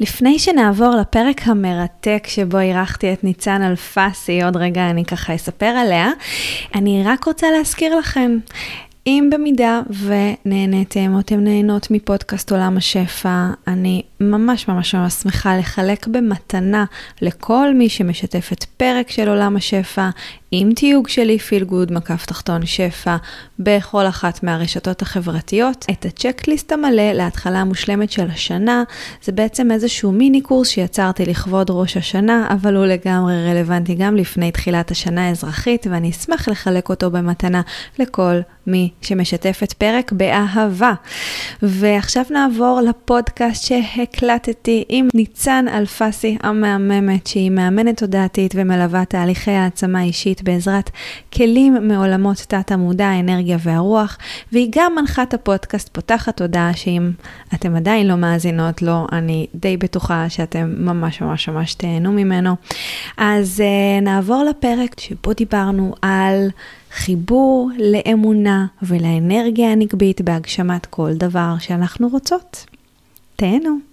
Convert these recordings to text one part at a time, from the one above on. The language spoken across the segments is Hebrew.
לפני שנעבור לפרק המרתק שבו אירחתי את ניצן אלפסי, עוד רגע אני ככה אספר עליה, אני רק רוצה להזכיר לכם, אם במידה ונהניתם או אתם נהנות מפודקאסט עולם השפע, אני ממש ממש ממש שמחה לחלק במתנה לכל מי שמשתפת פרק של עולם השפע עם תיוג שלי פיל גוד מקף תחתון שפע בכל אחת מהרשתות החברתיות. את הצ'קליסט המלא להתחלה המושלמת של השנה, זה בעצם איזשהו מיני קורס שיצרתי לכבוד ראש השנה, אבל הוא לגמרי רלוונטי גם לפני תחילת השנה האזרחית, ואני אשמח לחלק אותו במתנה לכל מי שמשתפת פרק באהבה. ועכשיו נעבור לפודקאסט שהקלטתי עם ניצן אלפסי המהממת, שהיא מאמנת תודעתית ומלווה תהליכי העצמה אישית בעזרת כלים מעולמות תת המודע, האנרגיה והרוח, והיא גם מנחת הפודקאסט פותחת תודעה, שאם אתם עדיין לא מאזינות לו, לא, אני די בטוחה שאתם ממש ממש ממש תהנו ממנו. אז uh, נעבור לפרק שבו דיברנו על חיבור לאמונה ולאנרגיה הנגבית בהגשמת כל דבר שאנחנו רוצות. תהנו.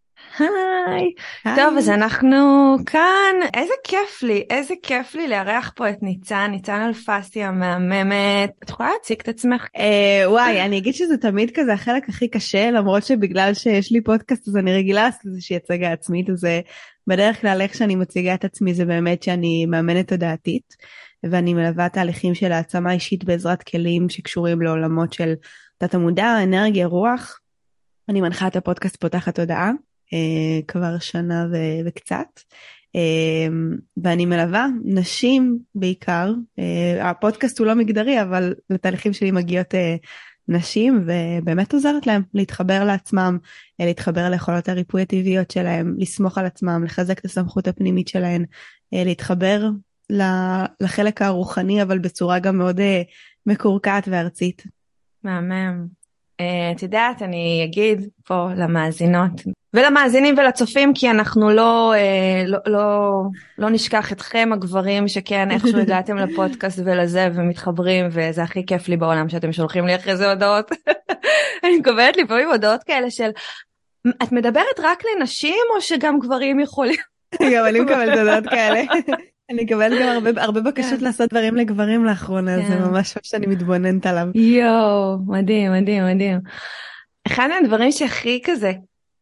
היי. טוב, אז אנחנו כאן, איזה כיף לי, איזה כיף לי לארח פה את ניצן, ניצן אלפסי המהממת. את יכולה להציג את עצמך? אה, וואי, אני אגיד שזה תמיד כזה החלק הכי קשה, למרות שבגלל שיש לי פודקאסט אז אני רגילה לעשות איזושהי הצגה עצמית, אז אה, בדרך כלל איך שאני מציגה את עצמי זה באמת שאני מאמנת תודעתית, ואני מלווה תהליכים של העצמה אישית בעזרת כלים שקשורים לעולמות של תת המודע, אנרגיה, רוח. אני מנחה את הפודקאסט פותחת תודעה. אה, כבר שנה ו- וקצת. אה, ואני מלווה נשים בעיקר, אה, הפודקאסט הוא לא מגדרי אבל לתהליכים שלי מגיעות נשים ובאמת עוזרת להם להתחבר לעצמם, להתחבר ליכולות הריפוי הטבעיות שלהם, לסמוך על עצמם, לחזק את הסמכות הפנימית שלהם, אה, להתחבר לחלק הרוחני אבל בצורה גם מאוד מקורקעת וארצית. מהמם. את יודעת, אני אגיד פה למאזינות ולמאזינים ולצופים, כי אנחנו לא, אה, לא, לא, לא נשכח אתכם הגברים שכן איכשהו הגעתם לפודקאסט ולזה ומתחברים וזה הכי כיף לי בעולם שאתם שולחים לי אחרי זה הודעות. אני מקבלת לפעמים הודעות כאלה של את מדברת רק לנשים או שגם גברים יכולים? גם אני מקבלת הודעות כאלה. אני מקבלת גם הרבה, הרבה בקשות כן. לעשות דברים לגברים לאחרונה, זה כן. ממש מה שאני מתבוננת עליו. יואו, מדהים, מדהים, מדהים. אחד מהדברים שהכי כזה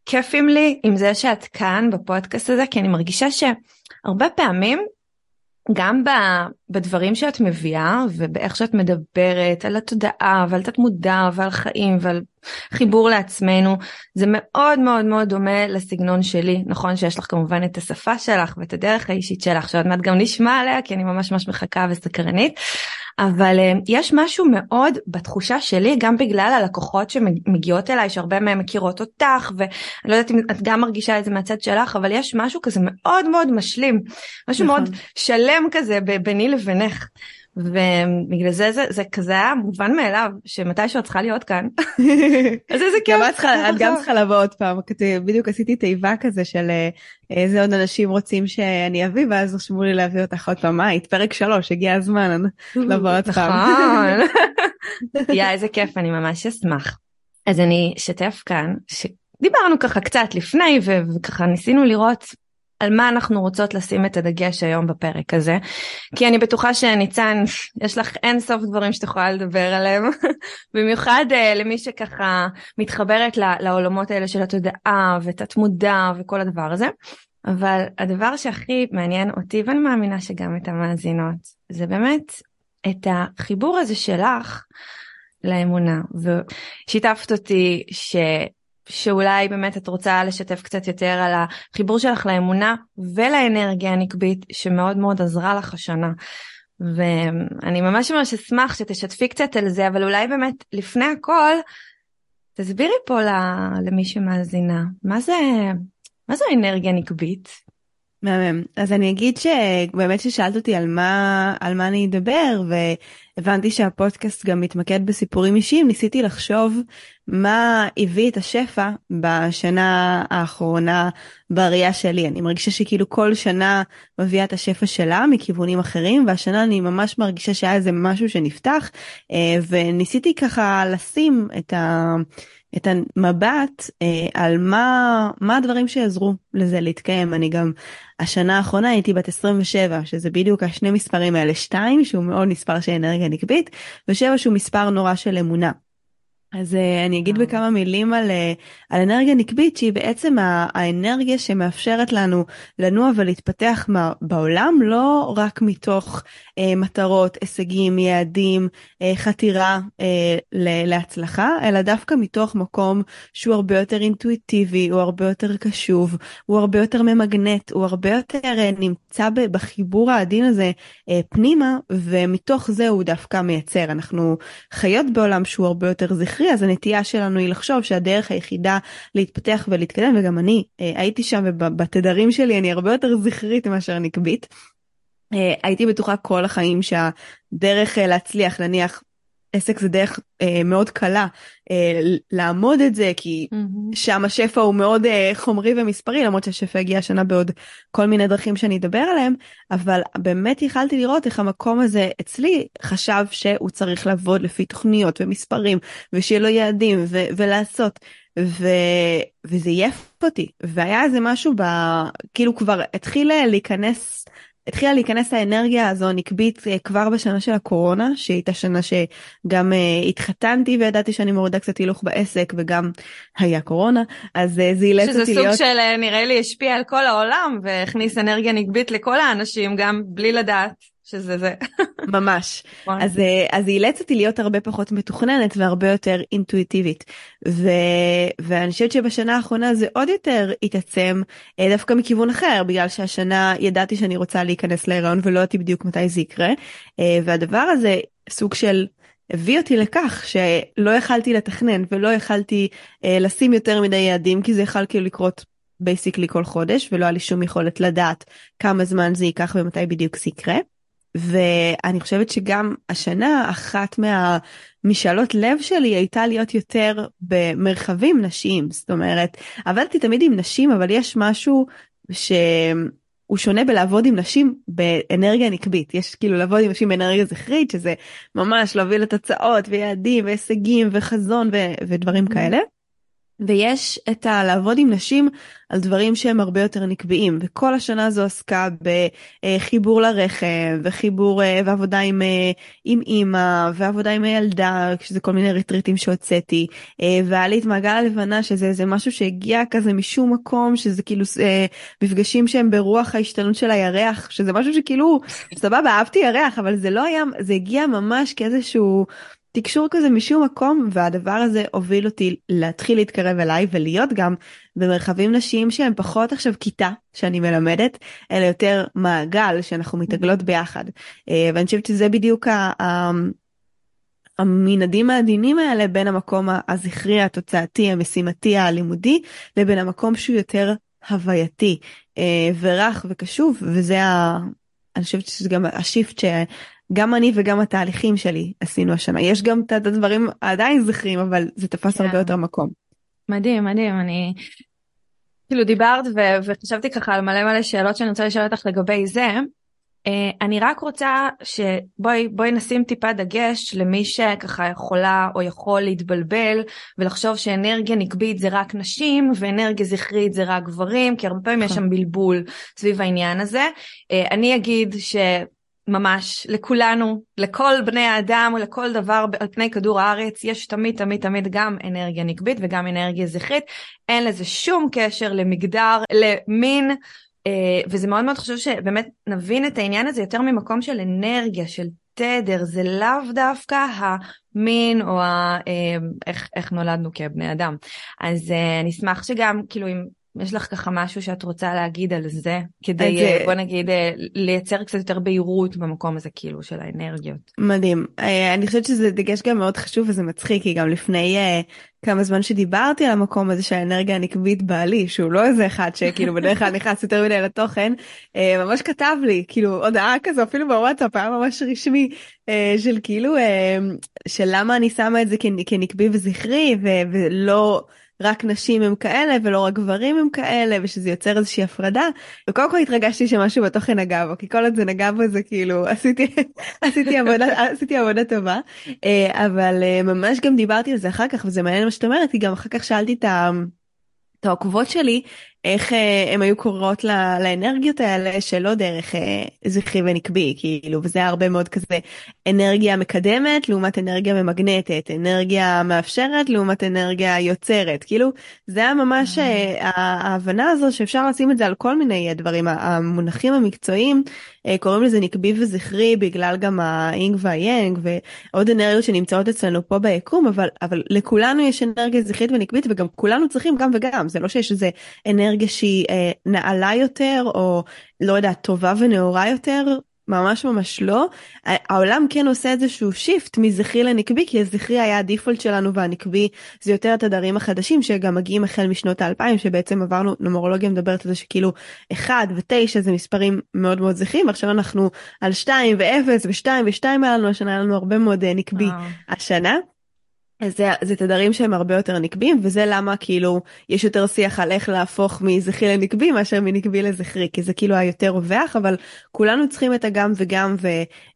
כיפים לי עם זה שאת כאן בפודקאסט הזה, כי אני מרגישה שהרבה פעמים, גם בדברים שאת מביאה ובאיך שאת מדברת על התודעה ועל תת מודע ועל חיים ועל חיבור לעצמנו, זה מאוד מאוד מאוד דומה לסגנון שלי. נכון שיש לך כמובן את השפה שלך ואת הדרך האישית שלך, שעוד מעט גם נשמע עליה, כי אני ממש ממש מחכה וסקרנית. אבל uh, יש משהו מאוד בתחושה שלי, גם בגלל הלקוחות שמגיעות אליי, שהרבה מהם מכירות אותך, ואני לא יודעת אם את גם מרגישה את זה מהצד שלך, אבל יש משהו כזה מאוד מאוד משלים, משהו נכון. מאוד שלם כזה ביני לבינך. ובגלל זה זה, זה כזה היה מובן מאליו שמתישהו את צריכה להיות כאן. אז איזה כיף. את גם צריכה לבוא עוד פעם, בדיוק עשיתי תיבה כזה של אה, איזה עוד אנשים רוצים שאני אביא ואז רשמו לי להביא אותך עוד פעם, מה היית פרק שלוש הגיע הזמן לבוא עוד פעם. נכון. יא איזה כיף אני ממש אשמח. אז אני אשתף כאן שדיברנו ככה קצת לפני וככה ניסינו לראות על מה אנחנו רוצות לשים את הדגש היום בפרק הזה. כי אני בטוחה שניצן, יש לך אין סוף דברים שאת יכולה לדבר עליהם. במיוחד uh, למי שככה מתחברת לעולמות האלה של התודעה ותת מודע וכל הדבר הזה. אבל הדבר שהכי מעניין אותי, ואני מאמינה שגם את המאזינות, זה באמת את החיבור הזה שלך לאמונה. ושיתפת אותי ש... שאולי באמת את רוצה לשתף קצת יותר על החיבור שלך לאמונה ולאנרגיה הנקבית שמאוד מאוד עזרה לך השנה. ואני ממש ממש אשמח שתשתפי קצת על זה, אבל אולי באמת לפני הכל, תסבירי פה למי שמאזינה, מה זה, מה זו אנרגיה נקבית? מהמם. אז אני אגיד שבאמת ששאלת אותי על מה, על מה אני אדבר והבנתי שהפודקאסט גם מתמקד בסיפורים אישיים, ניסיתי לחשוב מה הביא את השפע בשנה האחרונה בראייה שלי. אני מרגישה שכאילו כל שנה מביאה את השפע שלה מכיוונים אחרים והשנה אני ממש מרגישה שהיה איזה משהו שנפתח אה, וניסיתי ככה לשים את ה... את המבט אה, על מה מה הדברים שיעזרו לזה להתקיים אני גם השנה האחרונה הייתי בת 27 שזה בדיוק השני מספרים האלה 2 שהוא מאוד מספר של אנרגיה נקבית ו7 שהוא מספר נורא של אמונה. אז uh, אני אגיד בכמה מילים על, uh, על אנרגיה נקבית שהיא בעצם האנרגיה שמאפשרת לנו לנוע ולהתפתח בעולם לא רק מתוך uh, מטרות, הישגים, יעדים, uh, חתירה uh, להצלחה, אלא דווקא מתוך מקום שהוא הרבה יותר אינטואיטיבי, הוא הרבה יותר קשוב, הוא הרבה יותר ממגנט, הוא הרבה יותר uh, נמצא בחיבור העדין הזה uh, פנימה ומתוך זה הוא דווקא מייצר. אנחנו חיות בעולם שהוא הרבה יותר זכרי. אז הנטייה שלנו היא לחשוב שהדרך היחידה להתפתח ולהתקדם וגם אני אה, הייתי שם ובתדרים שלי אני הרבה יותר זכרית מאשר נקבית. אה, הייתי בטוחה כל החיים שהדרך אה, להצליח נניח עסק זה דרך אה, מאוד קלה אה, לעמוד את זה כי mm-hmm. שם השפע הוא מאוד אה, חומרי ומספרי למרות שהשפע הגיע השנה בעוד כל מיני דרכים שאני אדבר עליהם אבל באמת יכלתי לראות איך המקום הזה אצלי חשב שהוא צריך לעבוד לפי תוכניות ומספרים ושיהיה לו יעדים ו- ולעשות ו- וזה עייף אותי והיה איזה משהו ב... כאילו כבר התחיל להיכנס התחילה להיכנס האנרגיה הזו הנקבית אה, כבר בשנה של הקורונה שהייתה שנה שגם uh, התחתנתי וידעתי שאני מורידה קצת הילוך בעסק וגם היה קורונה אז uh, זה אילץ אותי להיות. שזה סוג של נראה לי השפיע על כל העולם והכניס אנרגיה נקבית לכל האנשים גם בלי לדעת. שזה זה. ממש. אז, אה, אז היא אילץ אותי להיות הרבה פחות מתוכננת והרבה יותר אינטואיטיבית. ו, ואני חושבת שבשנה האחרונה זה עוד יותר התעצם אה, דווקא מכיוון אחר, בגלל שהשנה ידעתי שאני רוצה להיכנס להיריון ולא ידעתי בדיוק מתי זה יקרה. אה, והדבר הזה סוג של הביא אותי לכך שלא יכלתי לתכנן ולא יכלתי לשים יותר מדי יעדים כי זה יכול כאילו לקרות בייסיקלי כל חודש ולא היה לי שום יכולת לדעת כמה זמן זה ייקח ומתי בדיוק זה יקרה. ואני חושבת שגם השנה אחת מהמשאלות לב שלי הייתה להיות יותר במרחבים נשיים זאת אומרת עבדתי תמיד עם נשים אבל יש משהו שהוא שונה בלעבוד עם נשים באנרגיה נקבית יש כאילו לעבוד עם נשים באנרגיה זכרית שזה ממש להוביל לתוצאות ויעדים והישגים וחזון ו- ודברים mm-hmm. כאלה. ויש את הלעבוד עם נשים על דברים שהם הרבה יותר נקביים וכל השנה הזו עסקה בחיבור לרחם וחיבור אה, ועבודה עם, אה, עם אימא ועבודה עם הילדה שזה כל מיני ריטריטים שהוצאתי אה, והיה לי את מעגל הלבנה שזה איזה משהו שהגיע כזה משום מקום שזה כאילו מפגשים שהם ברוח ההשתנות של הירח שזה משהו שכאילו סבבה אהבתי ירח אבל זה לא היה זה הגיע ממש כאיזשהו. תקשור כזה משום מקום והדבר הזה הוביל אותי להתחיל להתקרב אליי ולהיות גם במרחבים נשיים שהם פחות עכשיו כיתה שאני מלמדת אלא יותר מעגל שאנחנו מתעגלות ביחד. אה, ואני חושבת שזה בדיוק המנעדים העדינים האלה בין המקום הזכרי התוצאתי המשימתי הלימודי לבין המקום שהוא יותר הווייתי אה, ורך וקשוב וזה ה... אני חושבת שזה גם השיפט גם אני וגם התהליכים שלי עשינו השנה יש גם את הדברים עדיין זכרים אבל זה תפס כן. הרבה יותר מקום. מדהים מדהים אני כאילו דיברת ו- וחשבתי ככה על מלא מלא שאלות שאני רוצה לשאול אותך לגבי זה. Uh, אני רק רוצה שבואי בואי נשים טיפה דגש למי שככה יכולה או יכול להתבלבל ולחשוב שאנרגיה נקבית זה רק נשים ואנרגיה זכרית זה רק גברים כי הרבה פעמים יש נכון. שם בלבול סביב העניין הזה. Uh, אני אגיד ש... ממש לכולנו, לכל בני האדם ולכל דבר על פני כדור הארץ, יש תמיד תמיד תמיד גם אנרגיה נקבית וגם אנרגיה זכרית. אין לזה שום קשר למגדר, למין, וזה מאוד מאוד חשוב שבאמת נבין את העניין הזה יותר ממקום של אנרגיה, של תדר, זה לאו דווקא המין או ה... איך, איך נולדנו כבני אדם. אז אני אשמח שגם, כאילו, אם יש לך ככה משהו שאת רוצה להגיד על זה, כדי, אז, בוא נגיד, לייצר קצת יותר בהירות במקום הזה, כאילו, של האנרגיות. מדהים. אני חושבת שזה דגש גם מאוד חשוב וזה מצחיק, כי גם לפני כמה זמן שדיברתי על המקום הזה של האנרגיה הנקבית בעלי, שהוא לא איזה אחד שכאילו בדרך כלל נכנס יותר מדי לתוכן, ממש כתב לי, כאילו, הודעה כזו, אפילו בוואטסאפ, היה ממש רשמי, של כאילו, של למה אני שמה את זה כנקבי וזכרי, ולא... רק נשים הם כאלה ולא רק גברים הם כאלה ושזה יוצר איזושהי הפרדה. וקודם כל התרגשתי שמשהו בתוכן נגע בו כי כל עוד זה נגע בו זה כאילו עשיתי עשיתי עבודה עשיתי עבודה טובה. אה, אבל אה, ממש גם דיברתי על זה אחר כך וזה מעניין מה שאת אומרת כי גם אחר כך שאלתי את העוקבות שלי איך אה, הם היו קוראות לה, לאנרגיות האלה שלא דרך אה, זכרי ונקבי כאילו וזה הרבה מאוד כזה אנרגיה מקדמת לעומת אנרגיה ממגנטת אנרגיה מאפשרת לעומת אנרגיה יוצרת. כאילו זה היה ממש אה, ההבנה הזו שאפשר לשים את זה על כל מיני דברים. המונחים המקצועיים קוראים לזה נקבי וזכרי בגלל גם האינג והיאנג ועוד אנרגיות שנמצאות אצלנו פה ביקום אבל אבל לכולנו יש אנרגיה זכרית ונקבית וגם כולנו צריכים גם וגם. זה לא שיש איזה אנרגיה. אנרגיה שהיא אה, נעלה יותר או לא יודעת טובה ונאורה יותר ממש ממש לא. העולם כן עושה איזשהו שיפט מזכרי לנקבי כי הזכרי היה הדיפולט שלנו והנקבי זה יותר התדרים החדשים שגם מגיעים החל משנות האלפיים שבעצם עברנו נומרולוגיה מדברת על זה שכאילו 1 ו-9 זה מספרים מאוד מאוד זכרים עכשיו אנחנו על 2 ו-0 ו-2 ו-2 היה לנו השנה היה לנו הרבה מאוד אה, נקבי השנה. זה, זה תדרים שהם הרבה יותר נקבים וזה למה כאילו יש יותר שיח על איך להפוך מזכרי לנקבי מאשר מנקבי לזכרי כי זה כאילו היותר רווח אבל כולנו צריכים את הגם וגם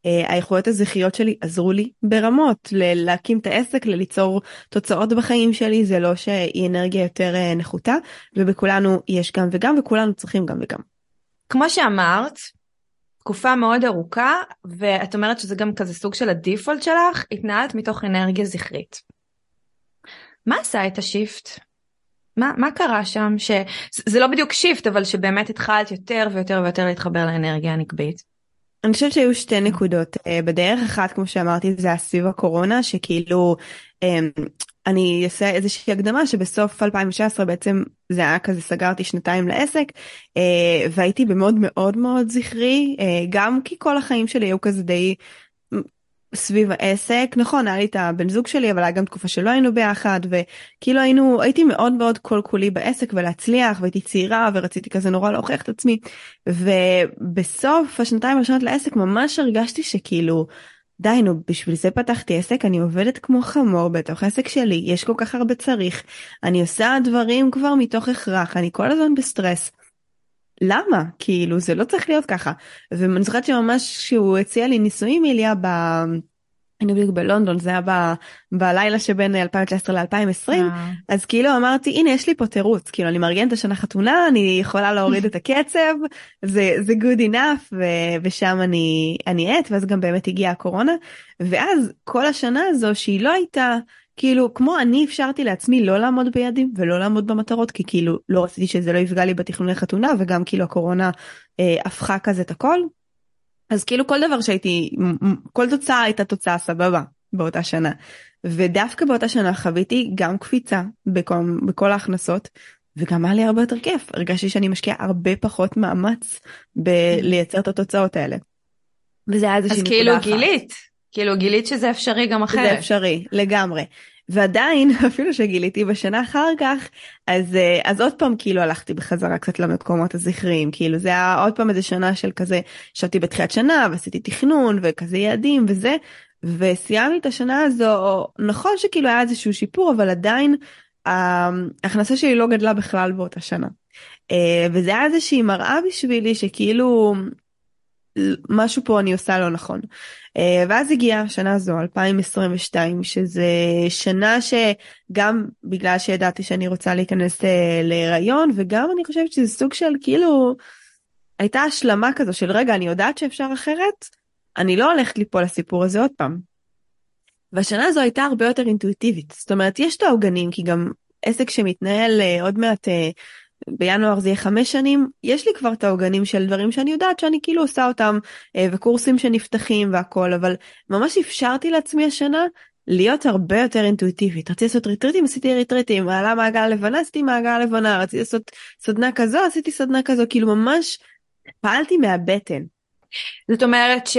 והאיכויות הזכריות שלי עזרו לי ברמות להקים את העסק לליצור תוצאות בחיים שלי זה לא שהיא אנרגיה יותר אה, נחותה ובכולנו יש גם וגם וכולנו צריכים גם וגם. כמו שאמרת תקופה מאוד ארוכה ואת אומרת שזה גם כזה סוג של ה default שלך התנהלת מתוך אנרגיה זכרית. מה עשה את ה shift? מה, מה קרה שם שזה לא בדיוק shift אבל שבאמת התחלת יותר ויותר ויותר להתחבר לאנרגיה הנקבית? אני חושבת שהיו שתי נקודות אה, בדרך אחת כמו שאמרתי זה היה סביב הקורונה שכאילו אמ, אני אעשה איזושהי הקדמה שבסוף 2019 בעצם זה היה כזה סגרתי שנתיים לעסק אה, והייתי במאוד מאוד מאוד זכרי אה, גם כי כל החיים שלי היו כזה די סביב העסק. נכון היה לי את הבן זוג שלי אבל היה גם תקופה שלא היינו ביחד וכאילו היינו הייתי מאוד מאוד כל כולי בעסק ולהצליח והייתי צעירה ורציתי כזה נורא להוכיח את עצמי. ובסוף השנתיים הראשונות לעסק ממש הרגשתי שכאילו די נו בשביל זה פתחתי עסק אני עובדת כמו חמור בתוך עסק שלי יש כל כך הרבה צריך. אני עושה דברים כבר מתוך הכרח אני כל הזמן בסטרס. למה? כאילו זה לא צריך להיות ככה. ואני זוכרת שממש שהוא הציע לי נישואים איליה ב... היינו בדיוק בלונדון זה היה ב... בלילה שבין 2019 ל-2020 אה. אז כאילו אמרתי הנה יש לי פה תירוץ כאילו אני מארגנת את השנה חתונה אני יכולה להוריד את הקצב זה זה good enough ו... ושם אני אני עט ואז גם באמת הגיעה הקורונה ואז כל השנה הזו שהיא לא הייתה כאילו כמו אני אפשרתי לעצמי לא לעמוד ביעדים ולא לעמוד במטרות כי כאילו לא רציתי שזה לא יפגע לי בתכנוני חתונה וגם כאילו הקורונה אה, הפכה כזה את הכל. אז כאילו כל דבר שהייתי כל תוצאה הייתה תוצאה סבבה באותה שנה ודווקא באותה שנה חוויתי גם קפיצה בכל, בכל ההכנסות וגם היה לי הרבה יותר כיף הרגשתי שאני משקיעה הרבה פחות מאמץ בלייצר את התוצאות האלה. וזה היה איזושהי נקודה כאילו אחת. אז כאילו גילית כאילו גילית שזה אפשרי גם אחרת. זה אפשרי לגמרי. ועדיין אפילו שגיליתי בשנה אחר כך אז אה, אז עוד פעם כאילו הלכתי בחזרה קצת למקומות הזכריים כאילו זה היה עוד פעם איזה שנה של כזה ישבתי בתחילת שנה ועשיתי תכנון וכזה יעדים וזה וסיימתי את השנה הזו נכון שכאילו היה איזשהו שיפור אבל עדיין ההכנסה שלי לא גדלה בכלל באותה שנה. אה, וזה היה איזושהי מראה בשבילי שכאילו משהו פה אני עושה לא נכון. אה, ואז הגיעה השנה הזו 2022 שזה שנה שגם בגלל שידעתי שאני רוצה להיכנס אה, להיריון וגם אני חושבת שזה סוג של כאילו הייתה השלמה כזו של רגע אני יודעת שאפשר אחרת אני לא הולכת ליפול לסיפור הזה עוד פעם. והשנה הזו הייתה הרבה יותר אינטואיטיבית זאת אומרת יש את העוגנים כי גם עסק שמתנהל אה, עוד מעט בינואר זה יהיה חמש שנים, יש לי כבר את העוגנים של דברים שאני יודעת שאני כאילו עושה אותם, אה, וקורסים שנפתחים והכל, אבל ממש אפשרתי לעצמי השנה להיות הרבה יותר אינטואיטיבית. רציתי לעשות ריטריטים, עשיתי ריטריטים, מעלה מעגל לבנה, עשיתי מעגל לבנה, רציתי לעשות סדנה כזו, עשיתי סדנה כזו, כאילו ממש פעלתי מהבטן. זאת אומרת ש...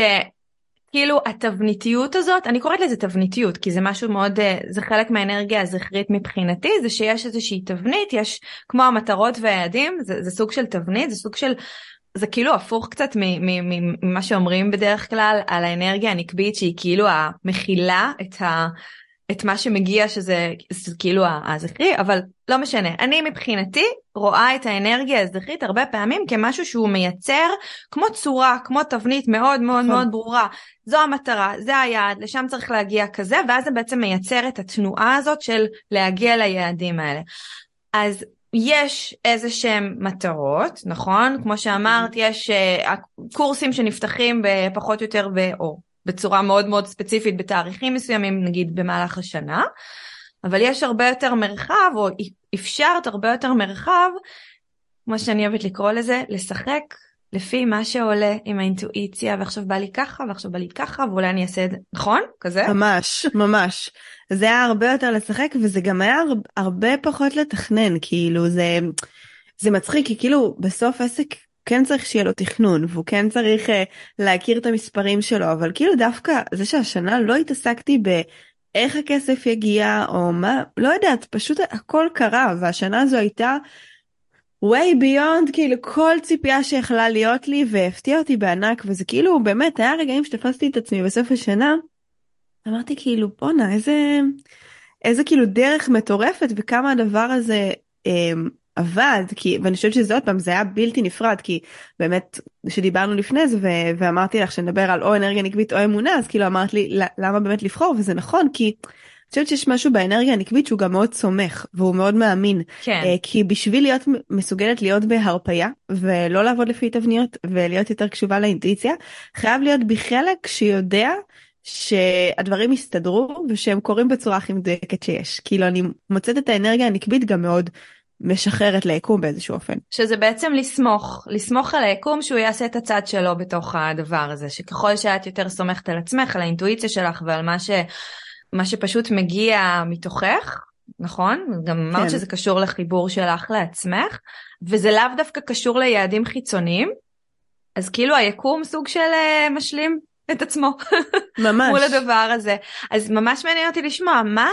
כאילו התבניתיות הזאת, אני קוראת לזה תבניתיות, כי זה משהו מאוד, אה, זה חלק מהאנרגיה הזכרית מבחינתי, זה שיש איזושהי תבנית, יש כמו המטרות והיעדים, זה, זה סוג של תבנית, זה סוג של, זה כאילו הפוך קצת ממה שאומרים בדרך כלל על האנרגיה הנקבית, שהיא כאילו המכילה את ה... את מה שמגיע שזה, שזה כאילו הזכרי, אבל לא משנה. אני מבחינתי רואה את האנרגיה הזכרית הרבה פעמים כמשהו שהוא מייצר כמו צורה, כמו תבנית מאוד מאוד מאוד ברורה. זו המטרה, זה היעד, לשם צריך להגיע כזה, ואז זה בעצם מייצר את התנועה הזאת של להגיע ליעדים האלה. אז יש איזה שהם מטרות, נכון? כמו שאמרת, יש uh, קורסים שנפתחים בפחות או יותר, או בצורה מאוד מאוד ספציפית בתאריכים מסוימים, נגיד במהלך השנה, אבל יש הרבה יותר מרחב, או אפשרת הרבה יותר מרחב, כמו שאני אוהבת לקרוא לזה, לשחק לפי מה שעולה עם האינטואיציה, ועכשיו בא לי ככה, ועכשיו בא לי ככה, ואולי אני אעשה את זה, נכון? כזה? ממש, ממש. זה היה הרבה יותר לשחק, וזה גם היה הרבה פחות לתכנן, כאילו זה, זה מצחיק, כי כאילו בסוף עסק כן צריך שיהיה לו תכנון והוא כן צריך uh, להכיר את המספרים שלו אבל כאילו דווקא זה שהשנה לא התעסקתי באיך הכסף יגיע או מה לא יודעת פשוט הכל קרה והשנה הזו הייתה way beyond כאילו כל ציפייה שיכלה להיות לי והפתיע אותי בענק וזה כאילו באמת היה רגעים שתפסתי את עצמי בסוף השנה. אמרתי כאילו בואנה איזה איזה כאילו דרך מטורפת וכמה הדבר הזה. Um, עבד כי ואני חושבת שזה עוד פעם זה היה בלתי נפרד כי באמת שדיברנו לפני זה ו- ואמרתי לך שנדבר על או אנרגיה נקבית או אמונה אז כאילו אמרת לי למה באמת לבחור וזה נכון כי. אני חושבת שיש משהו באנרגיה הנקבית שהוא גם מאוד סומך והוא מאוד מאמין כן. uh, כי בשביל להיות מסוגלת להיות בהרפייה ולא לעבוד לפי תבניות ולהיות יותר קשובה לאינטואיציה חייב להיות בי חלק שיודע שהדברים יסתדרו ושהם קורים בצורה הכי מדויקת שיש כאילו אני מוצאת את האנרגיה הנקבית גם מאוד משחררת ליקום באיזשהו אופן. שזה בעצם לסמוך, לסמוך על היקום שהוא יעשה את הצד שלו בתוך הדבר הזה, שככל שאת יותר סומכת על עצמך, על האינטואיציה שלך ועל מה, ש, מה שפשוט מגיע מתוכך, נכון? גם אמרת כן. שזה קשור לחיבור שלך לעצמך, וזה לאו דווקא קשור ליעדים חיצוניים, אז כאילו היקום סוג של uh, משלים את עצמו. ממש. מול הדבר הזה. אז ממש מעניין אותי לשמוע, מה,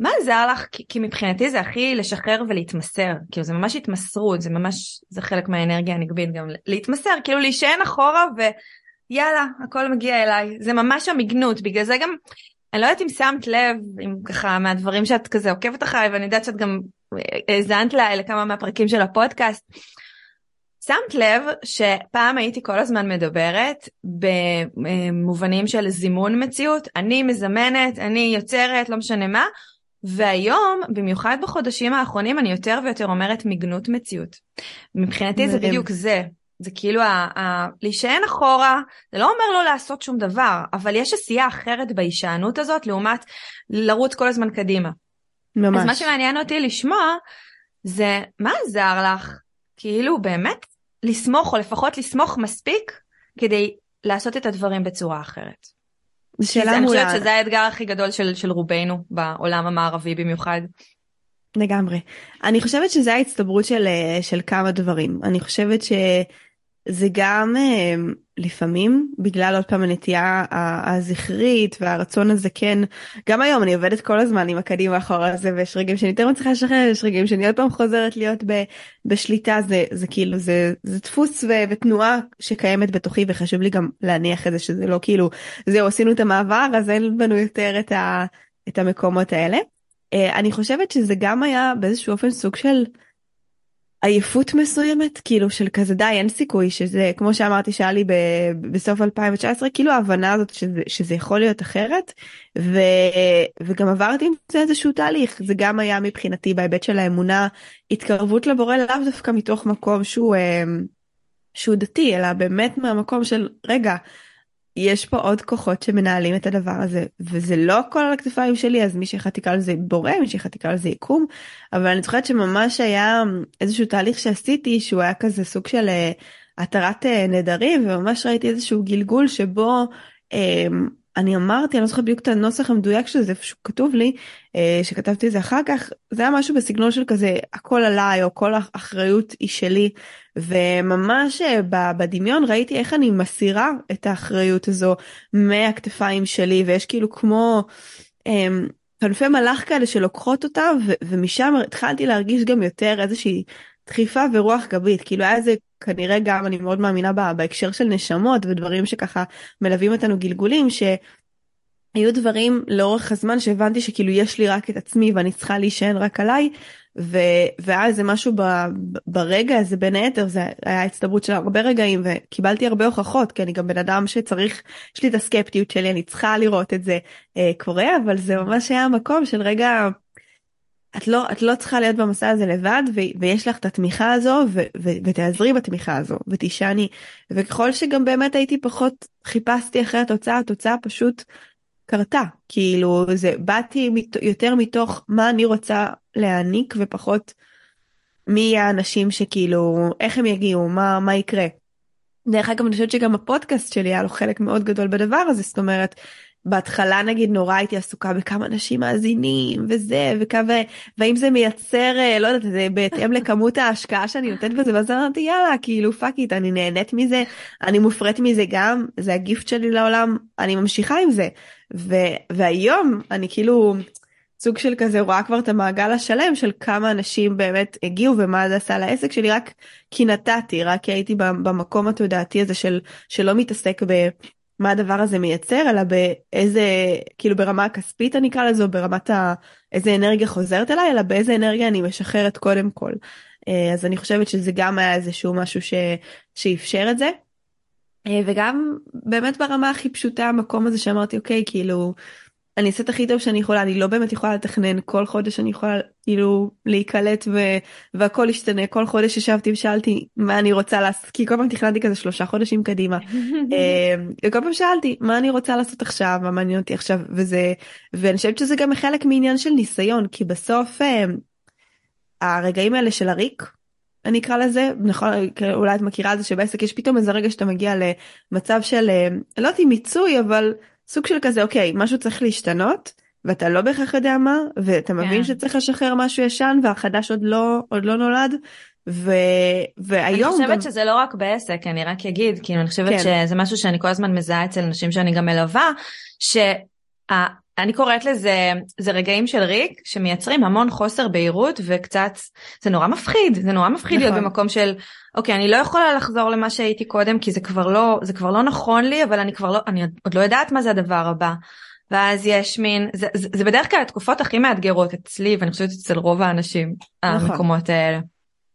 מה עזר לך? כי, כי מבחינתי זה הכי לשחרר ולהתמסר, כאילו זה ממש התמסרות, זה ממש, זה חלק מהאנרגיה הנגבית גם, להתמסר, כאילו להישען אחורה ויאללה, הכל מגיע אליי, זה ממש המגנות, בגלל זה גם, אני לא יודעת אם שמת לב, אם ככה מהדברים שאת כזה עוקבת אחריי, ואני יודעת שאת גם האזנת לה לכמה מהפרקים של הפודקאסט, שמת לב שפעם הייתי כל הזמן מדברת במובנים של זימון מציאות, אני מזמנת, אני יוצרת, לא משנה מה, והיום, במיוחד בחודשים האחרונים, אני יותר ויותר אומרת מגנות מציאות. מבחינתי זה בדיוק זה. זה כאילו להישען אחורה, זה לא אומר לא לעשות שום דבר, אבל יש עשייה אחרת בהישענות הזאת לעומת לרוץ כל הזמן קדימה. ממש. אז מה שמעניין אותי לשמוע זה מה עזר לך כאילו באמת לסמוך או לפחות לסמוך מספיק כדי לעשות את הדברים בצורה אחרת. שאלה. אני חושבת שזה האתגר הכי גדול של, של רובנו בעולם המערבי במיוחד. לגמרי. אני חושבת שזה ההצטברות של, אה, של כמה דברים. אני חושבת שזה גם אה, לפעמים בגלל עוד פעם הנטייה הזכרית והרצון הזה כן גם היום אני עובדת כל הזמן עם הקדימה אחורה הזה ויש רגעים שאני יותר מצליחה לשחרר יש רגעים שאני עוד פעם חוזרת להיות ב, בשליטה זה זה כאילו זה זה דפוס ו, ותנועה שקיימת בתוכי וחשוב לי גם להניח את זה שזה לא כאילו זהו עשינו את המעבר אז אין בנו יותר את, ה, את המקומות האלה. אה, אני חושבת שזה גם היה באיזשהו אופן סוג של. עייפות מסוימת כאילו של כזה די אין סיכוי שזה כמו שאמרתי שהיה לי בסוף 2019 כאילו ההבנה הזאת שזה, שזה יכול להיות אחרת ו, וגם עברתי עם זה איזשהו תהליך. זה גם היה מבחינתי בהיבט של האמונה התקרבות לבורא לאו דווקא מתוך מקום שהוא אה, שהוא דתי אלא באמת מהמקום של רגע יש פה עוד כוחות שמנהלים את הדבר הזה וזה לא הכל על הכתפיים שלי אז מי שאחד תקרא לזה בורא מי שאחד תקרא לזה יקום אבל אני זוכרת שממש היה איזשהו תהליך שעשיתי שהוא היה כזה סוג של אה, התרת אה, נדרים וממש ראיתי איזשהו גלגול שבו אמ, אני אמרתי אני לא זוכרת בדיוק את הנוסח המדויק של זה איפשהו כתוב לי אה, שכתבתי את זה אחר כך זה היה משהו בסגנון של כזה הכל עליי או כל האחריות היא שלי וממש אה, בדמיון ראיתי איך אני מסירה את האחריות הזו מהכתפיים שלי ויש כאילו כמו אמ, כנפי מלאך כאלה שלוקחות אותה ומשם התחלתי להרגיש גם יותר איזושהי דחיפה ורוח גבית. כאילו היה איזה כנראה גם אני מאוד מאמינה בהקשר של נשמות ודברים שככה מלווים אותנו גלגולים שהיו דברים לאורך הזמן שהבנתי שכאילו יש לי רק את עצמי ואני צריכה להישען רק עליי ו... והיה איזה משהו ב... ברגע הזה בין היתר זה היה הצטברות של הרבה רגעים וקיבלתי הרבה הוכחות כי אני גם בן אדם שצריך יש לי את הסקפטיות שלי אני צריכה לראות את זה אה, קורה אבל זה ממש היה מקום של רגע את לא את לא צריכה להיות במסע הזה לבד ו- ויש לך את התמיכה הזו ו- ו- ותעזרי בתמיכה הזו ותשעני וככל שגם באמת הייתי פחות חיפשתי אחרי התוצאה התוצאה פשוט קרתה. כאילו זה באתי מת- יותר מתוך מה אני רוצה להעניק ופחות מי יהיה האנשים שכאילו איך הם יגיעו מה מה יקרה. דרך אגב אני חושבת שגם הפודקאסט שלי היה לו חלק מאוד גדול בדבר הזה. זאת אומרת בהתחלה נגיד נורא הייתי עסוקה בכמה אנשים מאזינים וזה וכמה והאם זה מייצר אה, לא יודעת זה בהתאם לכמות ההשקעה שאני נותנת בזה ואז אמרתי יאללה כאילו fuck it אני נהנית מזה אני מופרית מזה גם זה ה gift שלי לעולם אני ממשיכה עם זה. ו, והיום אני כאילו סוג של כזה רואה כבר את המעגל השלם של כמה אנשים באמת הגיעו ומה זה עשה לעסק שלי רק כי נתתי רק כי הייתי במקום התודעתי הזה של שלא מתעסק ב... מה הדבר הזה מייצר אלא באיזה כאילו ברמה הכספית אני אקרא לזה ברמת ה... איזה אנרגיה חוזרת אליי אלא באיזה אנרגיה אני משחררת קודם כל. אה, אז אני חושבת שזה גם היה איזשהו משהו ש... שאפשר את זה. אה, וגם באמת ברמה הכי פשוטה המקום הזה שאמרתי אוקיי כאילו אני אעשה את הכי טוב שאני יכולה אני לא באמת יכולה לתכנן כל חודש אני יכולה כאילו להיקלט ו... והכל ישתנה. כל חודש ישבתי ושאלתי מה אני רוצה לעשות כי כל פעם תכננתי כזה שלושה חודשים קדימה. אמ, וכל פעם שאלתי מה אני רוצה לעשות עכשיו? מה מעניין אותי עכשיו? וזה ואני חושבת שזה גם חלק מעניין של ניסיון כי בסוף אמ, הרגעים האלה של הריק אני אקרא לזה נכון אולי את מכירה את זה שבעסק יש פתאום איזה רגע שאתה מגיע למצב של אמ, לא יודעת אם מיצוי אבל סוג של כזה אוקיי משהו צריך להשתנות ואתה לא בהכרח יודע מה ואתה מבין כן. שצריך לשחרר משהו ישן והחדש עוד לא עוד לא נולד. ו... והיום אני חושבת גם... שזה לא רק בעסק אני רק אגיד כאילו אני חושבת כן. שזה משהו שאני כל הזמן מזהה אצל אנשים שאני גם מלווה שאני קוראת לזה זה רגעים של ריק שמייצרים המון חוסר בהירות וקצת זה נורא מפחיד זה נורא מפחיד נכון. להיות במקום של אוקיי אני לא יכולה לחזור למה שהייתי קודם כי זה כבר לא זה כבר לא נכון לי אבל אני כבר לא אני עוד לא יודעת מה זה הדבר הבא. ואז יש מין זה, זה, זה בדרך כלל התקופות הכי מאתגרות אצלי ואני חושבת אצל רוב האנשים נכון. המקומות האלה.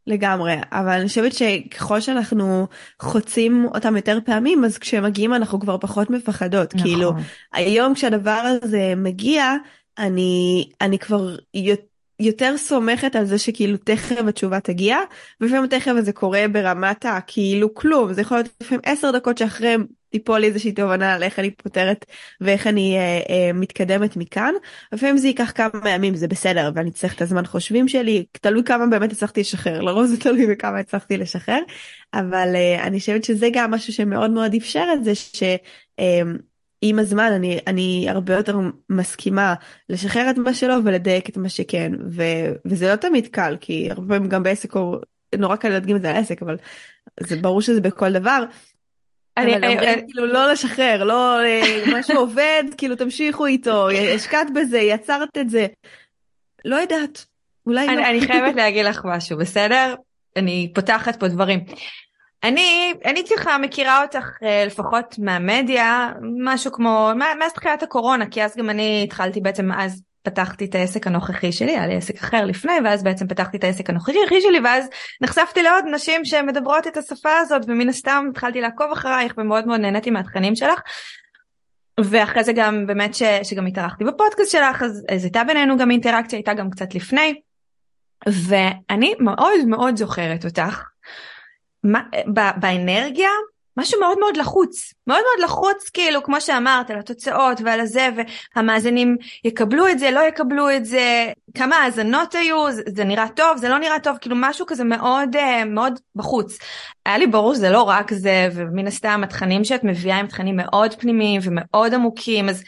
לגמרי אבל אני חושבת שככל שאנחנו חוצים אותם יותר פעמים אז כשהם מגיעים אנחנו כבר פחות מפחדות נכון. כאילו היום כשהדבר הזה מגיע אני אני כבר יותר סומכת על זה שכאילו תכף התשובה תגיע ולפעמים תכף זה קורה ברמת הכאילו כלום. זה יכול להיות לפעמים 10 דקות שאחרי תיפול לי איזושהי תובנה על איך אני פותרת ואיך אני אה, אה, מתקדמת מכאן. לפעמים זה ייקח כמה ימים זה בסדר ואני צריך את הזמן חושבים שלי תלוי כמה באמת הצלחתי לשחרר. לרוב זה תלוי בכמה הצלחתי לשחרר. אבל אה, אני חושבת שזה גם משהו שמאוד מאוד אפשר את זה ש... אה, עם הזמן אני אני הרבה יותר מסכימה לשחרר את מה שלא ולדייק את מה שכן ו, וזה לא תמיד קל כי הרבה פעמים גם בעסק או נורא קל להדגים את זה על עסק אבל זה ברור שזה בכל דבר אני, אני, אני, כאילו לא לשחרר, לא אה, משהו עובד, כאילו תמשיכו איתו, השקעת בזה, יצרת את זה. לא יודעת, אולי אני, לא. אני חייבת להגיד לך משהו, בסדר? אני פותחת פה דברים. אני, אני ככה מכירה אותך אה, לפחות מהמדיה, משהו כמו, מאז תחילת הקורונה, כי אז גם אני התחלתי בעצם אז פתחתי את העסק הנוכחי שלי, היה לי עסק אחר לפני, ואז בעצם פתחתי את העסק הנוכחי שלי, ואז נחשפתי לעוד נשים שמדברות את השפה הזאת, ומן הסתם התחלתי לעקוב אחרייך, ומאוד מאוד נהניתי מהתכנים שלך. ואחרי זה גם באמת ש, שגם התארחתי בפודקאסט שלך, אז, אז הייתה בינינו גם אינטראקציה, הייתה גם קצת לפני. ואני מאוד מאוד זוכרת אותך מה, באנרגיה משהו מאוד מאוד לחוץ, מאוד מאוד לחוץ כאילו כמו שאמרת על התוצאות ועל הזה והמאזינים יקבלו את זה, לא יקבלו את זה, כמה האזנות היו, זה, זה נראה טוב, זה לא נראה טוב, כאילו משהו כזה מאוד אה, מאוד בחוץ. היה לי ברור שזה לא רק זה ומן הסתם התכנים שאת מביאה הם תכנים מאוד פנימיים ומאוד עמוקים אז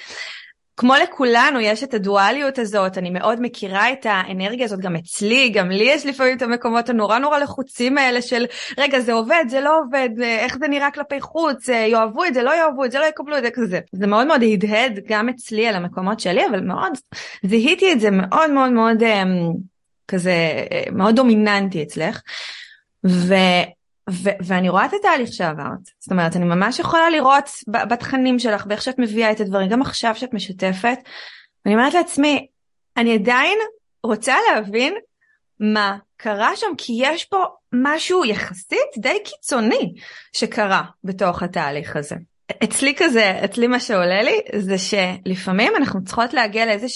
כמו לכולנו יש את הדואליות הזאת, אני מאוד מכירה את האנרגיה הזאת גם אצלי, גם לי יש לפעמים את המקומות הנורא נורא לחוצים האלה של רגע זה עובד, זה לא עובד, איך זה נראה כלפי חוץ, יאהבו את זה, לא יאהבו את זה, לא יקבלו את זה כזה. זה מאוד מאוד הדהד גם אצלי על המקומות שלי, אבל מאוד זיהיתי את זה מאוד מאוד מאוד אמ, כזה אה, מאוד דומיננטי אצלך. ו... ו- ואני רואה את התהליך שעברת, זאת אומרת אני ממש יכולה לראות בתכנים שלך ואיך שאת מביאה את הדברים, גם עכשיו שאת משתפת, ואני אומרת לעצמי, אני עדיין רוצה להבין מה קרה שם, כי יש פה משהו יחסית די קיצוני שקרה בתוך התהליך הזה. אצלי כזה, אצלי מה שעולה לי זה שלפעמים אנחנו צריכות להגיע לאיזה,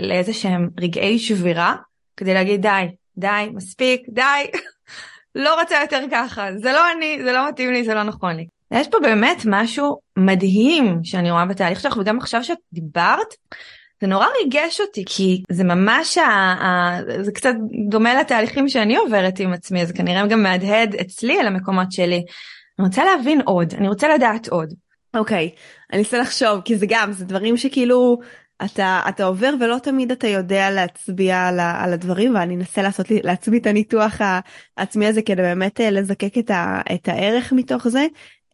לאיזה שהם רגעי שבירה כדי להגיד די, די, מספיק, די. לא רוצה יותר ככה, זה לא אני, זה לא מתאים לי, זה לא נכון לי. יש פה באמת משהו מדהים שאני רואה בתהליך שלך, וגם עכשיו שאת דיברת, זה נורא ריגש אותי, כי זה ממש, ה, ה, זה קצת דומה לתהליכים שאני עוברת עם עצמי, אז כנראה גם מהדהד אצלי על המקומות שלי. אני רוצה להבין עוד, אני רוצה לדעת עוד. אוקיי, okay, אני אנסה לחשוב, כי זה גם, זה דברים שכאילו אתה אתה עובר ולא תמיד אתה יודע להצביע על, על הדברים ואני אנסה לעשות לי, לעצמי את הניתוח העצמי הזה כדי באמת אה, לזקק את, ה, את הערך מתוך זה.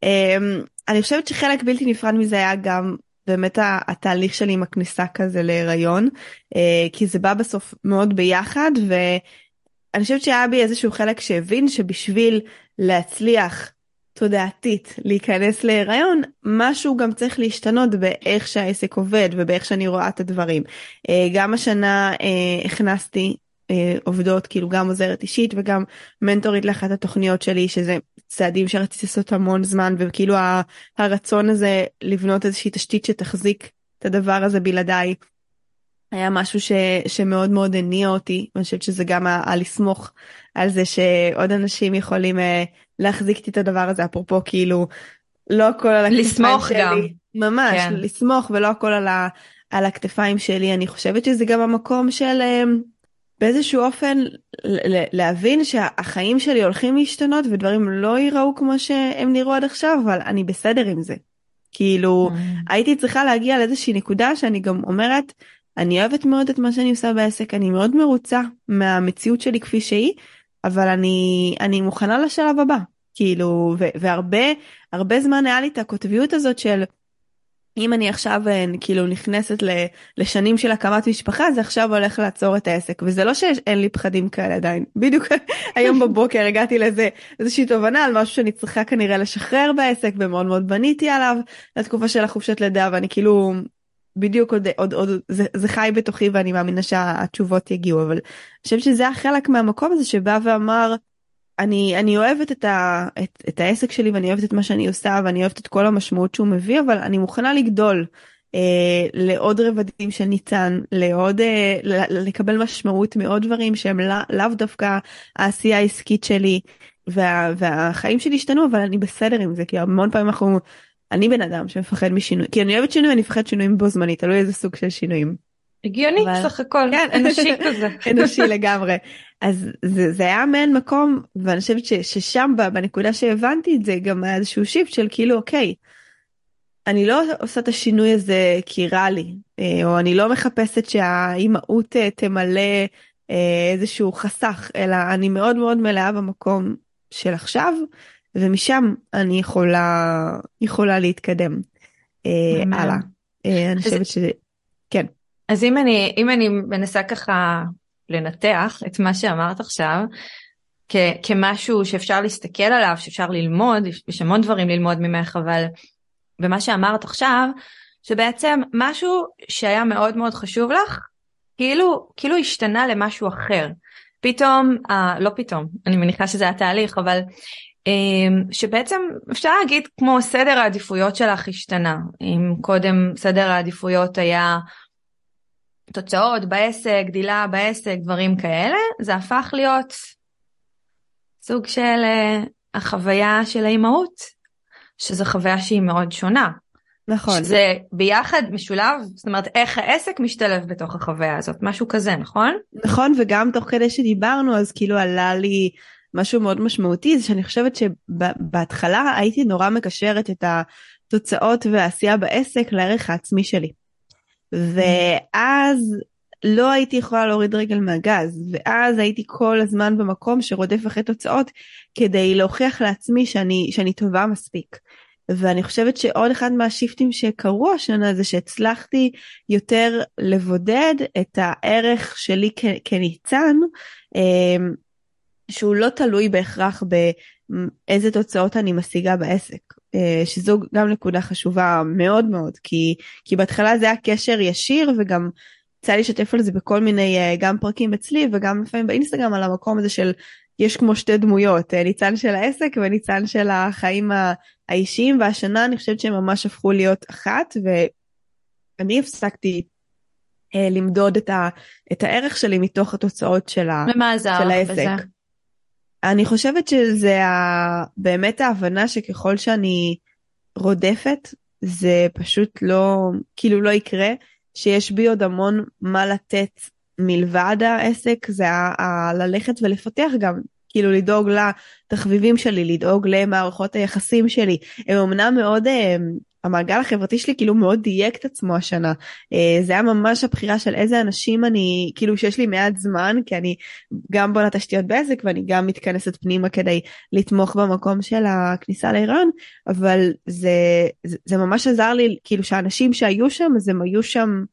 אמ, אני חושבת שחלק בלתי נפרד מזה היה גם באמת התהליך שלי עם הכניסה כזה להיריון אה, כי זה בא בסוף מאוד ביחד ואני חושבת שהיה בי איזשהו חלק שהבין שבשביל להצליח תודעתית להיכנס להיריון משהו גם צריך להשתנות באיך שהעסק עובד ובאיך שאני רואה את הדברים. אה, גם השנה אה, הכנסתי אה, עובדות כאילו גם עוזרת אישית וגם מנטורית לאחת התוכניות שלי שזה צעדים שרציתי לעשות המון זמן וכאילו הרצון הזה לבנות איזושהי תשתית שתחזיק את הדבר הזה בלעדיי. היה משהו ש, שמאוד מאוד הניע אותי ואני חושבת שזה גם הלסמוך על זה שעוד אנשים יכולים להחזיק את הדבר הזה אפרופו כאילו לא הכל על הכתפיים שלי. גם. ממש כן. לסמוך ולא הכל על, ה, על הכתפיים שלי אני חושבת שזה גם המקום של אמ, באיזשהו אופן להבין שהחיים שלי הולכים להשתנות ודברים לא ייראו כמו שהם נראו עד עכשיו אבל אני בסדר עם זה. כאילו mm. הייתי צריכה להגיע לאיזושהי נקודה שאני גם אומרת אני אוהבת מאוד את מה שאני עושה בעסק אני מאוד מרוצה מהמציאות שלי כפי שהיא אבל אני אני מוכנה לשלב הבא כאילו והרבה הרבה זמן היה לי את הקוטביות הזאת של אם אני עכשיו אה, כאילו נכנסת לשנים של הקמת משפחה זה עכשיו הולך לעצור את העסק. וזה לא שאין לי פחדים כאלה עדיין. בדיוק היום בבוקר הגעתי לזה איזושהי תובנה על משהו שאני צריכה כנראה לשחרר בעסק ומאוד מאוד בניתי עליו לתקופה של החופשת לידה ואני כאילו בדיוק עוד עוד עוד זה, זה חי בתוכי ואני מאמינה שהתשובות יגיעו אבל אני חושבת שזה החלק מהמקום הזה שבא ואמר אני אני אוהבת את, ה, את, את העסק שלי ואני אוהבת את מה שאני עושה ואני אוהבת את כל המשמעות שהוא מביא אבל אני מוכנה לגדול אה, לעוד רבדים של ניצן לעוד אה, לקבל משמעות מעוד דברים שהם לא, לאו דווקא העשייה העסקית שלי וה, והחיים שלי השתנו אבל אני בסדר עם זה כי המון פעמים אנחנו אני בן אדם שמפחד משינוי כי אני אוהבת שינוי אני מפחד שינויים בו זמנית תלוי איזה סוג של שינויים. הגיוני אבל... סך הכל כן. אנושי כזה אנושי לגמרי אז זה, זה היה מעין מקום ואני חושבת ש, ששם בנקודה שהבנתי את זה גם היה איזשהו שיפט של כאילו אוקיי. אני לא עושה את השינוי הזה כי רע לי אה, או אני לא מחפשת שהאימהות אה, תמלא אה, איזשהו חסך אלא אני מאוד מאוד מלאה במקום של עכשיו ומשם אני יכולה יכולה להתקדם אה, הלאה. אה, אני חושבת שזה כן. אז אם אני אם אני מנסה ככה לנתח את מה שאמרת עכשיו כ, כמשהו שאפשר להסתכל עליו שאפשר ללמוד יש המון דברים ללמוד ממך אבל במה שאמרת עכשיו שבעצם משהו שהיה מאוד מאוד חשוב לך כאילו כאילו השתנה למשהו אחר. פתאום אה, לא פתאום אני מניחה שזה התהליך אבל אמ, שבעצם אפשר להגיד כמו סדר העדיפויות שלך השתנה. אם קודם סדר העדיפויות היה תוצאות בעסק גדילה בעסק דברים כאלה זה הפך להיות סוג של uh, החוויה של האימהות שזו חוויה שהיא מאוד שונה. נכון. שזה ביחד משולב, זאת אומרת איך העסק משתלב בתוך החוויה הזאת, משהו כזה, נכון? נכון, וגם תוך כדי שדיברנו אז כאילו עלה לי משהו מאוד משמעותי, זה שאני חושבת שבהתחלה הייתי נורא מקשרת את התוצאות והעשייה בעסק לערך העצמי שלי. ואז לא הייתי יכולה להוריד רגל מהגז, ואז הייתי כל הזמן במקום שרודף אחרי תוצאות כדי להוכיח לעצמי שאני, שאני טובה מספיק. ואני חושבת שעוד אחד מהשיפטים שקרו השנה זה שהצלחתי יותר לבודד את הערך שלי כניצן, אמ, שהוא לא תלוי בהכרח באיזה תוצאות אני משיגה בעסק. אה, שזו גם נקודה חשובה מאוד מאוד, כי, כי בהתחלה זה היה קשר ישיר וגם יצא לי לשתף על זה בכל מיני אה, גם פרקים אצלי וגם לפעמים באינסטגרם על המקום הזה של יש כמו שתי דמויות, אה, ניצן של העסק וניצן של החיים האישיים, והשנה אני חושבת שהם ממש הפכו להיות אחת, ואני הפסקתי למדוד את, ה, את הערך שלי מתוך התוצאות של, ה, של העסק. בזה? אני חושבת שזה ה, באמת ההבנה שככל שאני רודפת, זה פשוט לא, כאילו לא יקרה, שיש בי עוד המון מה לתת מלבד העסק, זה ה, ה, ללכת ולפתח גם כאילו לדאוג לתחביבים שלי, לדאוג למערכות היחסים שלי. הם אמנם מאוד, אה, המעגל החברתי שלי כאילו מאוד דייק את עצמו השנה. אה, זה היה ממש הבחירה של איזה אנשים אני, כאילו שיש לי מעט זמן, כי אני גם בונה תשתיות בעסק ואני גם מתכנסת פנימה כדי לתמוך במקום של הכניסה להיריון, אבל זה, זה, זה ממש עזר לי, כאילו שהאנשים שהיו שם, אז הם היו שם.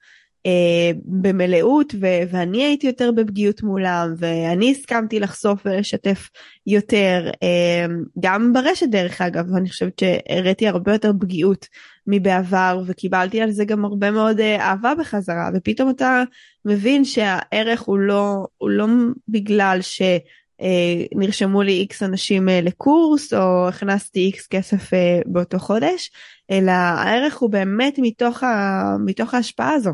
אה, במלאות ו- ואני הייתי יותר בפגיעות מולם ואני הסכמתי לחשוף ולשתף יותר אה, גם ברשת דרך אגב אני חושבת שהראיתי הרבה יותר פגיעות מבעבר וקיבלתי על זה גם הרבה מאוד אה, אהבה בחזרה ופתאום אתה מבין שהערך הוא לא הוא לא בגלל ש... Uh, נרשמו לי איקס אנשים uh, לקורס או הכנסתי איקס כסף באותו חודש אלא הערך הוא באמת מתוך, ה, מתוך ההשפעה הזו.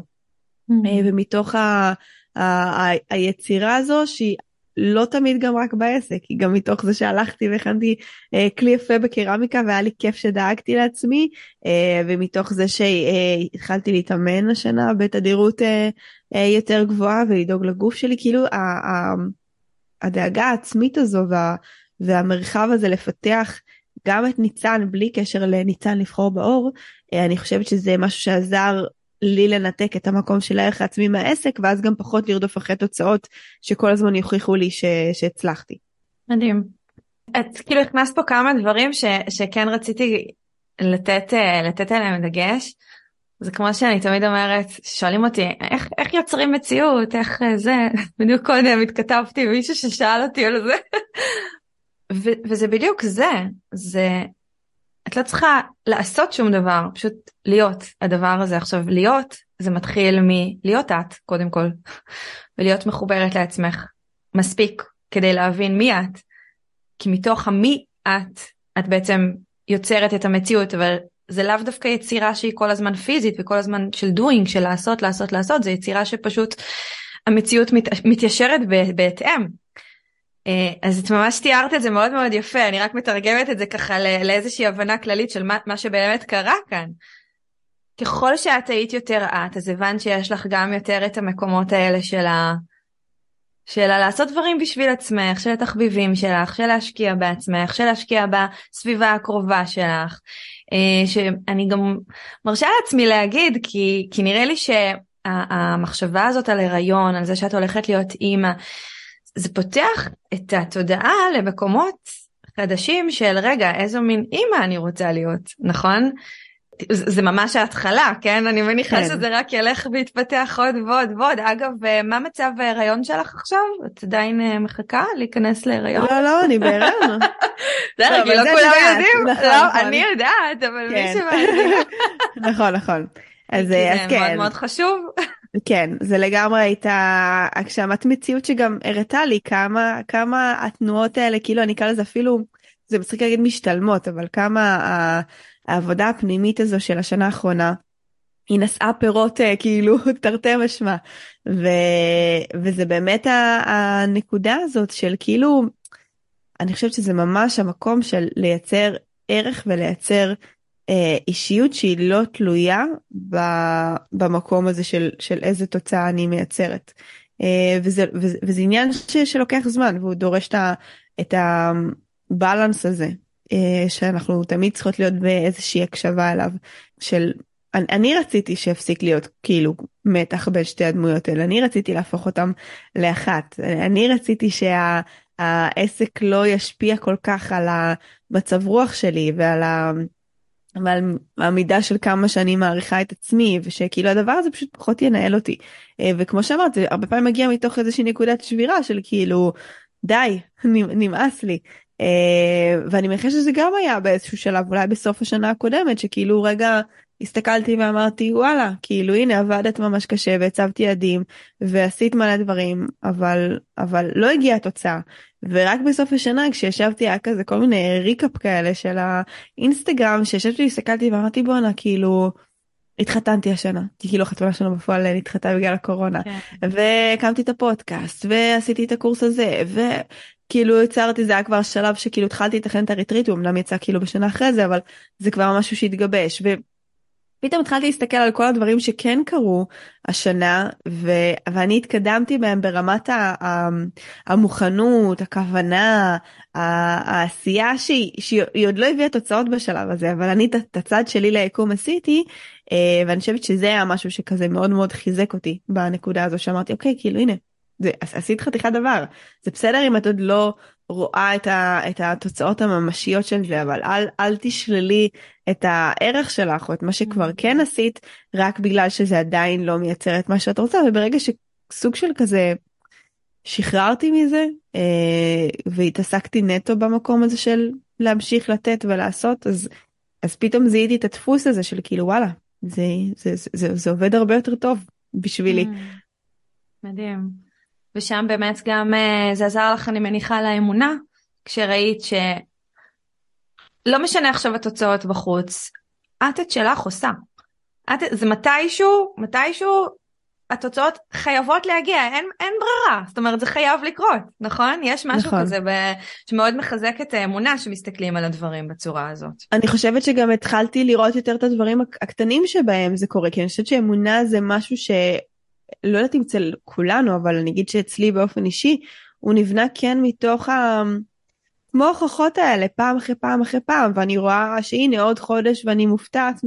אה, ומתוך ה, ה, ה, היצירה הזו שהיא לא תמיד גם רק בעסק, היא גם מתוך זה שהלכתי והכנתי אה, כלי יפה בקרמיקה והיה לי כיף שדאגתי לעצמי, אה, ומתוך זה שהתחלתי להתאמן השנה בתדירות אה, אה, יותר גבוהה ולדאוג לגוף שלי, כאילו ה, ה, הדאגה העצמית הזו וה, והמרחב הזה לפתח גם את ניצן בלי קשר לניצן לבחור באור, אה, אני חושבת שזה משהו שעזר לי לנתק את המקום של הערך העצמי מהעסק ואז גם פחות לרדוף אחרי תוצאות שכל הזמן יוכיחו לי ש... שהצלחתי. מדהים. את כאילו הכנסת פה כמה דברים ש... שכן רציתי לתת, אה, לתת עליהם דגש. זה כמו שאני תמיד אומרת, שואלים אותי איך, איך יוצרים מציאות, איך אה, זה, בדיוק קודם התכתבתי עם מישהו ששאל אותי על זה. ו- וזה בדיוק זה, זה את לא צריכה לעשות שום דבר, פשוט להיות הדבר הזה. עכשיו להיות זה מתחיל מלהיות את קודם כל, ולהיות מחוברת לעצמך מספיק כדי להבין מי את. כי מתוך המי את, את בעצם יוצרת את המציאות, אבל זה לאו דווקא יצירה שהיא כל הזמן פיזית וכל הזמן של doing, של לעשות, לעשות, לעשות, זה יצירה שפשוט המציאות מת, מתיישרת בהתאם. אה, אז את ממש תיארת את זה מאוד מאוד יפה, אני רק מתרגמת את זה ככה לאיזושהי הבנה כללית של מה, מה שבאמת קרה כאן. ככל שאת היית יותר את, אז הבנת שיש לך גם יותר את המקומות האלה של ה... של לעשות דברים בשביל עצמך, של התחביבים שלך, של להשקיע בעצמך, של להשקיע בסביבה הקרובה שלך. אה, שאני גם מרשה לעצמי להגיד, כי, כי נראה לי שהמחשבה הזאת על הריון, על זה שאת הולכת להיות אימא, זה פותח את התודעה למקומות חדשים של רגע איזו מין אימא אני רוצה להיות נכון? זה ממש ההתחלה כן אני מניחה כן. שזה רק ילך ויתפתח עוד ועוד ועוד אגב מה מצב ההיריון שלך עכשיו את עדיין אה, מחכה להיכנס להיריון? לא לא אני בהיריון. זה לא כולם יודעים נכון, לא נכון. אני יודעת אבל מי כן. שמעניין. נכון נכון. אז כן. זה מאוד מאוד חשוב. כן זה לגמרי הייתה הגשמת מציאות שגם הראתה לי כמה כמה התנועות האלה כאילו אני אקרא לזה אפילו זה מצחיק להגיד משתלמות אבל כמה העבודה הפנימית הזו של השנה האחרונה היא נשאה פירות אה, כאילו תרתי משמע. ו, וזה באמת הנקודה הזאת של כאילו אני חושבת שזה ממש המקום של לייצר ערך ולייצר אישיות שהיא לא תלויה במקום הזה של, של איזה תוצאה אני מייצרת. אה, וזה, וזה, וזה עניין ש, שלוקח זמן והוא דורש את הבלנס הזה אה, שאנחנו תמיד צריכות להיות באיזושהי הקשבה אליו של אני, אני רציתי שיפסיק להיות כאילו מתח בין שתי הדמויות האלה אני רציתי להפוך אותם לאחת אני רציתי שה, לא ישפיע כל כך על המצב רוח שלי ועל. ועל המידה של כמה שאני מעריכה את עצמי ושכאילו הדבר הזה פשוט פחות ינהל אותי. אה, וכמו שאמרת זה הרבה פעמים מגיע מתוך איזושהי נקודת שבירה של כאילו די נמאס לי. Uh, ואני מניחה שזה גם היה באיזשהו שלב אולי בסוף השנה הקודמת שכאילו רגע הסתכלתי ואמרתי וואלה כאילו הנה עבדת ממש קשה והצבתי יעדים ועשית מלא דברים אבל אבל לא הגיעה התוצאה ורק בסוף השנה כשישבתי היה כזה כל מיני ריקאפ כאלה של האינסטגרם שישבתי הסתכלתי ואמרתי בואנה כאילו. התחתנתי השנה כי כאילו החתונה שלנו בפועל נדחתה בגלל הקורונה כן. והקמתי את הפודקאסט ועשיתי את הקורס הזה כאילו יצרתי זה היה כבר שלב שכאילו התחלתי לתכנן את הריטריט הוא אמנם יצא כאילו בשנה אחרי זה אבל זה כבר משהו שהתגבש ופתאום התחלתי להסתכל על כל הדברים שכן קרו השנה ו... ואני התקדמתי בהם ברמת ה... המוכנות הכוונה העשייה שהיא, שהיא עוד לא הביאה תוצאות בשלב הזה אבל אני את הצד שלי ליקום עשיתי אה, ואני חושבת שזה היה משהו שכזה מאוד מאוד חיזק אותי בנקודה הזו שאמרתי אוקיי כאילו הנה זה, עשית חתיכת דבר זה בסדר אם את עוד לא רואה את, ה, את התוצאות הממשיות של זה אבל אל, אל תשללי את הערך שלך או את מה שכבר mm-hmm. כן עשית רק בגלל שזה עדיין לא מייצר את מה שאת רוצה וברגע שסוג של כזה שחררתי מזה אה, והתעסקתי נטו במקום הזה של להמשיך לתת ולעשות אז אז פתאום זיהיתי את הדפוס הזה של כאילו וואלה זה זה זה, זה, זה עובד הרבה יותר טוב בשבילי. Mm. מדהים. ושם באמת גם uh, זה עזר לך אני מניחה לאמונה כשראית שלא משנה עכשיו התוצאות בחוץ את את שלך עושה. את, זה מתישהו מתישהו התוצאות חייבות להגיע אין, אין ברירה זאת אומרת זה חייב לקרות נכון יש משהו נכון. כזה ב, שמאוד מחזק את האמונה שמסתכלים על הדברים בצורה הזאת. אני חושבת שגם התחלתי לראות יותר את הדברים הקטנים שבהם זה קורה כי אני חושבת שאמונה זה משהו ש... לא יודעת אם אצל כולנו, אבל אני אגיד שאצלי באופן אישי, הוא נבנה כן מתוך ה... כמו ההוכחות האלה, פעם אחרי פעם אחרי פעם, ואני רואה שהנה עוד חודש ואני מופתעת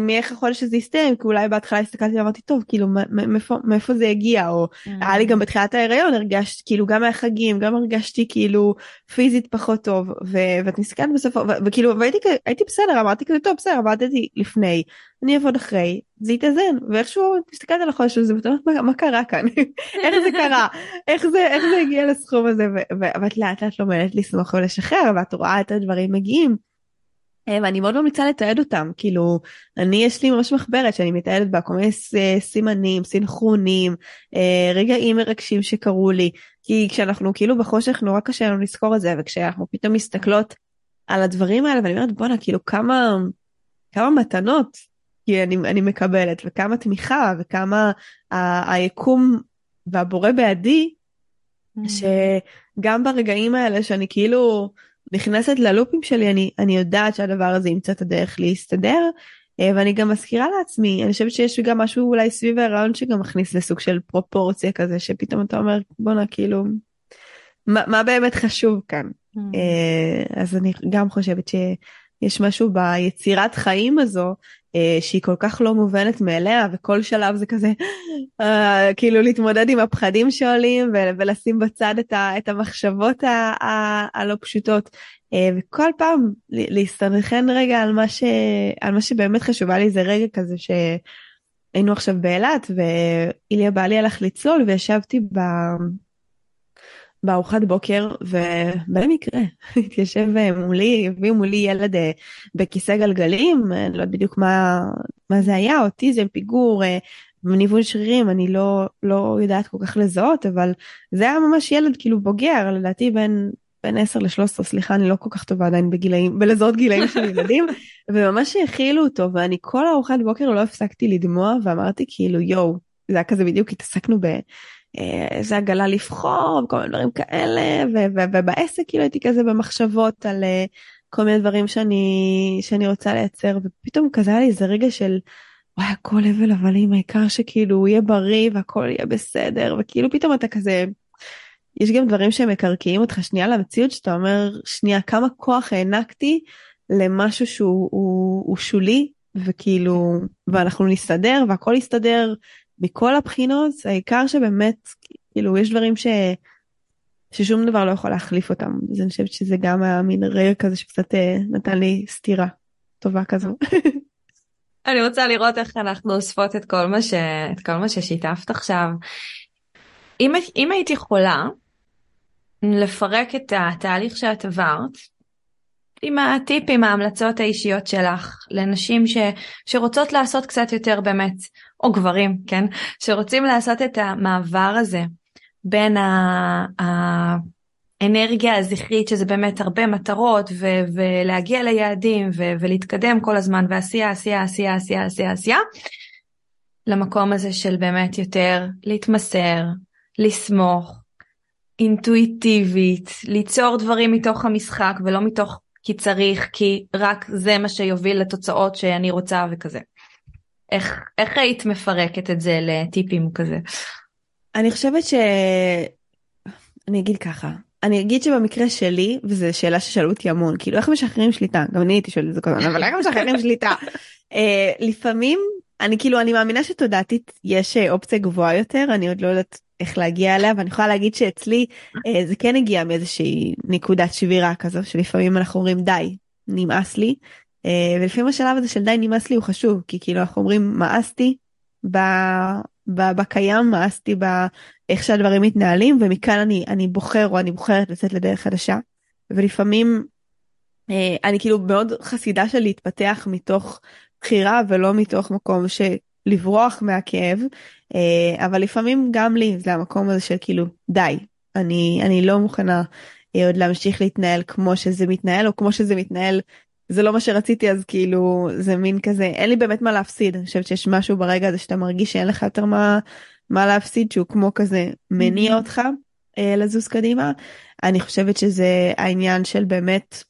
מאיך החודש הזה יסתיים? כי אולי בהתחלה הסתכלתי ואמרתי טוב כאילו מאיפה מאיפה זה הגיע או mm. היה לי גם בתחילת ההיריון הרגשתי כאילו גם מהחגים גם הרגשתי כאילו פיזית פחות טוב ואת מסתכלת בסופו וכאילו והייתי הייתי בסדר אמרתי כזה טוב בסדר עבדתי לפני אני אעבוד אחרי זה יתאזן. ואיכשהו מסתכלת על החודש הזה ואתה אומרת מה קרה כאן? איך זה קרה? איך זה איך זה הגיע לסכום הזה? ואת לאט לאט לומדת לסמוך ולשחרר ואת רואה את הדברים מגיעים. אה, ואני מאוד ממליצה לתעד אותם כאילו אני יש לי ממש מחברת שאני מתעדת בה כל מיני סימנים סינכרונים אה, רגעים מרגשים שקרו לי כי כשאנחנו כאילו בחושך נורא קשה לנו לזכור את זה וכשאנחנו פתאום מסתכלות על הדברים האלה ואני אומרת בואנה כאילו כמה כמה מתנות כי אני, אני מקבלת וכמה תמיכה וכמה ה- היקום והבורא בעדי mm. שגם ברגעים האלה שאני כאילו נכנסת ללופים שלי אני אני יודעת שהדבר הזה ימצא את הדרך להסתדר אה, ואני גם מזכירה לעצמי אני חושבת שיש גם משהו אולי סביב הרעיון שגם מכניס לסוג של פרופורציה כזה שפתאום אתה אומר בואנה כאילו מה, מה באמת חשוב כאן mm. אה, אז אני גם חושבת שיש משהו ביצירת חיים הזו שהיא כל כך לא מובנת מאליה וכל שלב זה כזה uh, כאילו להתמודד עם הפחדים שעולים ולשים בצד את, ה- את המחשבות ה- ה- הלא פשוטות. uh, וכל פעם להסתנכן רגע על מה, ש- על מה שבאמת חשובה לי זה רגע כזה שהיינו עכשיו באילת ואיליה בעלי הלך לצלול וישבתי ב... בארוחת בוקר ובמקרה התיישב מולי הביא מולי ילד אה, בכיסא גלגלים אני לא יודעת בדיוק מה מה זה היה אוטיזם פיגור אה, ניוון שרירים אני לא לא יודעת כל כך לזהות אבל זה היה ממש ילד כאילו בוגר לדעתי בין בין 10 ל-13 סליחה אני לא כל כך טובה עדיין בגילאים בלזהות גילאים של ילדים וממש האכילו אותו ואני כל ארוחת בוקר לא הפסקתי לדמוע ואמרתי כאילו יואו זה היה כזה בדיוק התעסקנו ב... איזה עגלה לבחור וכל מיני דברים כאלה ו- ו- ובעסק כאילו הייתי כזה במחשבות על, כל מיני דברים שאני, שאני רוצה לייצר, ופתאום כזה היה לי איזה רגע של, וואי, הכל הבל הבלים, העיקר שכאילו הוא יהיה בריא והכל יהיה בסדר, וכאילו פתאום אתה כזה, יש גם דברים שמקרקעים אותך שנייה למציאות, שאתה אומר, שנייה, כמה כוח הענקתי למשהו שהוא הוא, הוא שולי, וכאילו, ואנחנו נסתדר והכל יסתדר מכל הבחינות, העיקר שבאמת, כאילו, יש דברים ש... ששום דבר לא יכול להחליף אותם. אז אני חושבת שזה גם היה מין רגע כזה שקצת אה, נתן לי סטירה טובה כזו. אני רוצה לראות איך אנחנו אוספות את כל מה, ש... את כל מה ששיתפת עכשיו. אם, אם היית יכולה לפרק את התהליך שאת עברת, עם הטיפים, ההמלצות האישיות שלך לנשים ש, שרוצות לעשות קצת יותר באמת, או גברים, כן, שרוצים לעשות את המעבר הזה בין האנרגיה הזכרית, שזה באמת הרבה מטרות, ו- ולהגיע ליעדים, ו- ולהתקדם כל הזמן, ועשייה, עשייה, עשייה, עשייה, עשייה, עשייה, למקום הזה של באמת יותר להתמסר, לסמוך, אינטואיטיבית, ליצור דברים מתוך המשחק ולא מתוך כי צריך, כי רק זה מה שיוביל לתוצאות שאני רוצה וכזה. איך, איך היית מפרקת את זה לטיפים כזה? אני חושבת ש... אני אגיד ככה, אני אגיד שבמקרה שלי, וזו שאלה ששאלו אותי המון, כאילו איך משחררים שליטה? גם אני הייתי שואלת את זה כל הזמן, אבל איך משחררים שליטה? uh, לפעמים, אני כאילו, אני מאמינה שתודעתית יש אה, אופציה גבוהה יותר, אני עוד לא יודעת איך להגיע אליה, ואני יכולה להגיד שאצלי uh, זה כן הגיע מאיזושהי נקודת שבירה כזו, שלפעמים אנחנו אומרים די, נמאס לי, ולפעמים השלב הזה של די נמאס לי הוא חשוב, כי כאילו אנחנו אומרים מאסתי, בקיים מאסתי באיך שהדברים מתנהלים ומכאן אני אני בוחר או אני בוחרת לצאת לדרך חדשה. ולפעמים אה, אני כאילו מאוד חסידה של להתפתח מתוך בחירה ולא מתוך מקום של לברוח מהכאב אה, אבל לפעמים גם לי זה המקום הזה של כאילו די אני אני לא מוכנה אה, עוד להמשיך להתנהל כמו שזה מתנהל או כמו שזה מתנהל זה לא מה שרציתי אז כאילו זה מין כזה אין לי באמת מה להפסיד אני חושבת שיש משהו ברגע הזה שאתה מרגיש שאין לך יותר מה מה להפסיד שהוא כמו כזה מניע mm-hmm. אותך אה, לזוז קדימה אני חושבת שזה העניין של באמת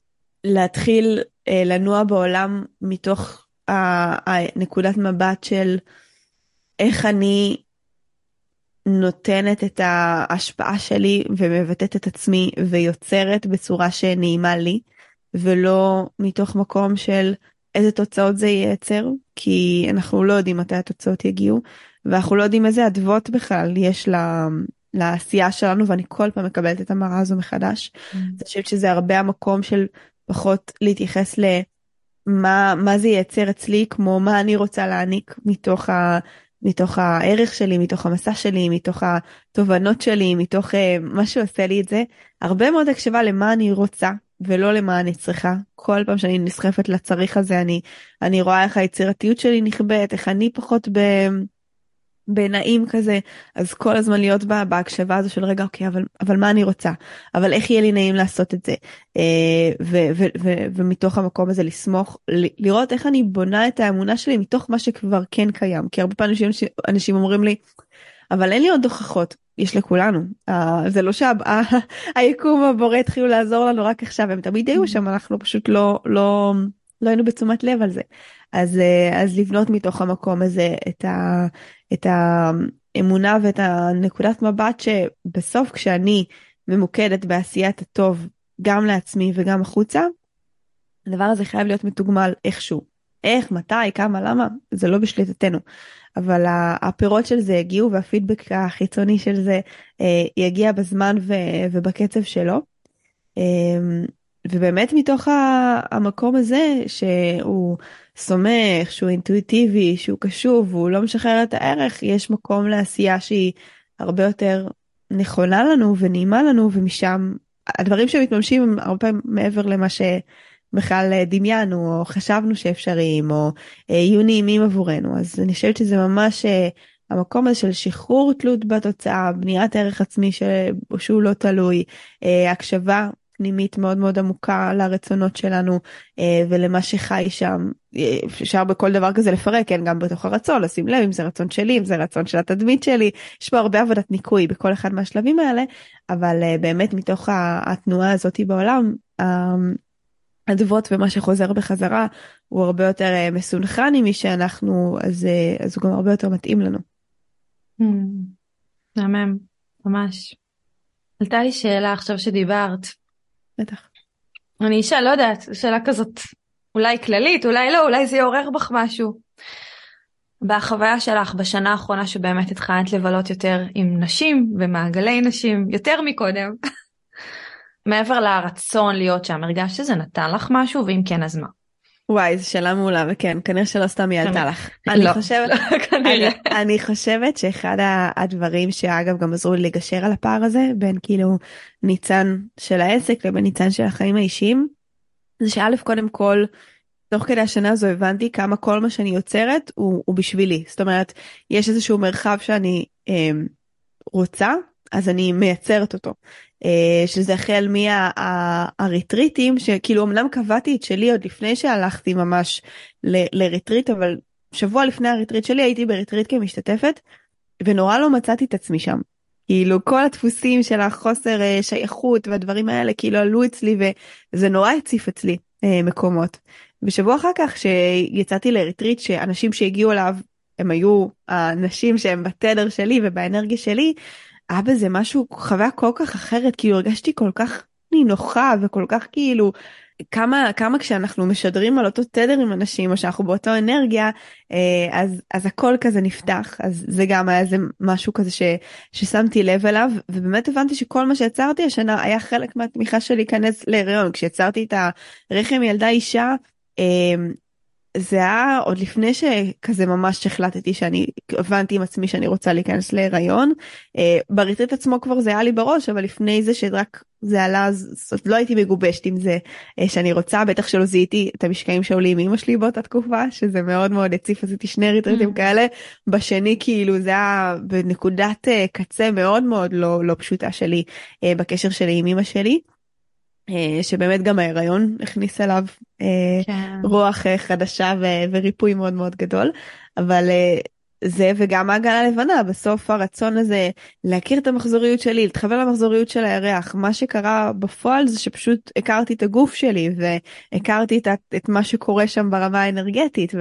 להתחיל אה, לנוע בעולם מתוך הנקודת מבט של איך אני נותנת את ההשפעה שלי ומבטאת את עצמי ויוצרת בצורה שנעימה לי. ולא מתוך מקום של איזה תוצאות זה ייצר, כי אנחנו לא יודעים מתי התוצאות יגיעו, ואנחנו לא יודעים איזה אדוות בכלל יש לה, לעשייה שלנו, ואני כל פעם מקבלת את המראה הזו מחדש. Mm. אני חושבת שזה הרבה המקום של פחות להתייחס למה מה זה ייצר אצלי, כמו מה אני רוצה להעניק מתוך ה... מתוך הערך שלי, מתוך המסע שלי, מתוך התובנות שלי, מתוך uh, מה שעושה לי את זה. הרבה מאוד הקשבה למה אני רוצה ולא למה אני צריכה. כל פעם שאני נסחפת לצריך הזה אני אני רואה איך היצירתיות שלי נכבדת איך אני פחות ב... בנעים כזה. אז כל הזמן להיות בה בהקשבה הזו של רגע אוקיי אבל אבל מה אני רוצה? אבל איך יהיה לי נעים לעשות את זה? אה, ו, ו, ו, ומתוך המקום הזה לסמוך לראות איך אני בונה את האמונה שלי מתוך מה שכבר כן קיים. כי הרבה פעמים אנשים, אנשים אומרים לי אבל אין לי עוד הוכחות יש לכולנו uh, זה לא שהיקום הבורא התחילו לעזור לנו רק עכשיו הם תמיד היו שם אנחנו פשוט לא לא לא היינו בתשומת לב על זה אז uh, אז לבנות מתוך המקום הזה את ה, את האמונה ואת הנקודת מבט שבסוף כשאני ממוקדת בעשיית הטוב גם לעצמי וגם החוצה. הדבר הזה חייב להיות מתוגמל איכשהו איך מתי כמה למה זה לא בשליטתנו אבל הפירות של זה יגיעו והפידבק החיצוני של זה אה, יגיע בזמן ובקצב שלו. אה, ובאמת מתוך המקום הזה שהוא סומך, שהוא אינטואיטיבי, שהוא קשוב, והוא לא משחרר את הערך, יש מקום לעשייה שהיא הרבה יותר נכונה לנו ונעימה לנו, ומשם הדברים שמתממשים הם הרבה פעמים מעבר למה ש... בכלל אה, דמיינו או חשבנו שאפשריים או אה, יהיו נעימים עבורנו. אז אני חושבת שזה ממש אה, המקום הזה של שחרור תלות בתוצאה בניית ערך עצמי שהוא לא תלוי הקשבה פנימית מאוד מאוד עמוקה לרצונות שלנו ולמה שחי שם. אפשר בכל דבר כזה לפרק כן גם בתוך הרצון לשים לב אם זה רצון שלי אם זה רצון של התדמית שלי. יש פה הרבה עבודת ניקוי בכל אחד מהשלבים האלה אבל באמת מתוך התנועה הזאתי בעולם אדוות ומה שחוזר בחזרה הוא הרבה יותר אה, מסונכרן עם מי שאנחנו אז אה, אז הוא גם הרבה יותר מתאים לנו. מהמם, ממש. עלתה לי שאלה עכשיו שדיברת. בטח. אני אישה, לא יודעת, שאלה כזאת אולי כללית, אולי לא, אולי זה יעורר בך משהו. בחוויה שלך בשנה האחרונה שבאמת התחלת לבלות יותר עם נשים ומעגלי נשים, יותר מקודם, מעבר לרצון להיות שם, הרגשת שזה נתן לך משהו, ואם כן אז מה? וואי, זו שאלה מעולה, וכן, כנראה שלא סתם היא עלתה לך. אני לא, חושבת, לא, אני, אני חושבת שאחד הדברים שאגב גם עזרו לי לגשר על הפער הזה, בין כאילו ניצן של העסק לבין ניצן של החיים האישיים, זה שא' קודם כל, תוך כדי השנה הזו הבנתי כמה כל מה שאני יוצרת הוא, הוא בשבילי. זאת אומרת, יש איזשהו מרחב שאני אה, רוצה, אז אני מייצרת אותו. אה, שזה החל מהריטריטים שכאילו אמנם קבעתי את שלי עוד לפני שהלכתי ממש לריטריט אבל שבוע לפני הריטריט שלי הייתי בריטריט כמשתתפת ונורא לא מצאתי את עצמי שם. כאילו כל הדפוסים של החוסר שייכות והדברים האלה כאילו עלו אצלי וזה נורא הציף אצלי מקומות. בשבוע אחר כך שיצאתי לריטריט שאנשים שהגיעו אליו הם היו האנשים שהם בתדר שלי ובאנרגיה שלי היה בזה משהו חוויה כל כך אחרת כאילו הרגשתי כל כך נינוחה וכל כך כאילו כמה כמה כשאנחנו משדרים על אותו תדר עם אנשים או שאנחנו באותו אנרגיה אה, אז אז הכל כזה נפתח אז זה גם היה איזה משהו כזה ש, ששמתי לב אליו ובאמת הבנתי שכל מה שיצרתי השנה היה חלק מהתמיכה שלי להיכנס להיריון כשיצרתי את הרחם ילדה אישה. אה, זה היה עוד לפני שכזה ממש החלטתי שאני הבנתי עם עצמי שאני רוצה להיכנס להיריון. אה, בריטריט עצמו כבר זה היה לי בראש אבל לפני זה שרק זה עלה אז לא הייתי מגובשת עם זה אה, שאני רוצה בטח שלא זיהיתי את המשקעים שעולים עם אמא שלי באותה תקופה שזה מאוד מאוד הציף עשיתי שני ריטריטים mm. כאלה בשני כאילו זה היה בנקודת אה, קצה מאוד מאוד לא לא פשוטה שלי בקשר שלי עם אמא שלי. אה, שבאמת גם ההיריון הכניס אליו אה, כן. רוח אה, חדשה וריפוי מאוד מאוד גדול. אבל זה וגם העגלה הלבנה בסוף הרצון הזה להכיר את המחזוריות שלי להתחבר למחזוריות של הירח. מה שקרה בפועל זה שפשוט הכרתי את הגוף שלי והכרתי את, את מה שקורה שם ברמה האנרגטית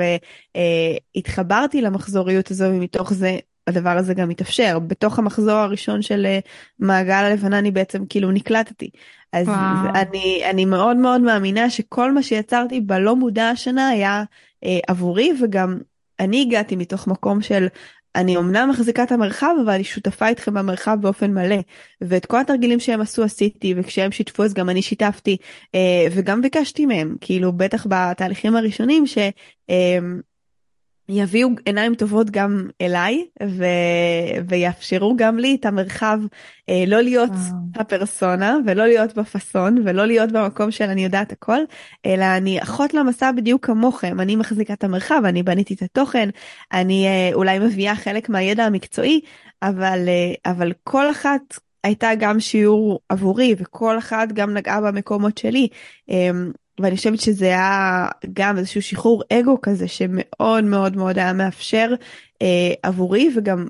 והתחברתי למחזוריות הזו ומתוך זה הדבר הזה גם מתאפשר בתוך המחזור הראשון של מעגל הלבנה אני בעצם כאילו נקלטתי אז אני אני מאוד מאוד מאמינה שכל מה שיצרתי בלא מודע השנה היה אה, עבורי וגם אני הגעתי מתוך מקום של אני אמנם מחזיקה את המרחב אבל אני שותפה איתכם במרחב באופן מלא. ואת כל התרגילים שהם עשו עשיתי וכשהם שיתפו אז גם אני שיתפתי אה, וגם ביקשתי מהם. כאילו בטח בתהליכים הראשונים ש... אה, יביאו עיניים טובות גם אליי ו... ויאפשרו גם לי את המרחב אה, לא להיות וואו. הפרסונה ולא להיות בפאסון ולא להיות במקום של אני יודעת הכל אלא אני אחות למסע בדיוק כמוכם אני מחזיקה את המרחב אני בניתי את התוכן אני אה, אולי מביאה חלק מהידע המקצועי אבל אה, אבל כל אחת הייתה גם שיעור עבורי וכל אחת גם נגעה במקומות שלי. אה, ואני חושבת שזה היה גם איזשהו שחרור אגו כזה שמאוד מאוד מאוד היה מאפשר אה, עבורי וגם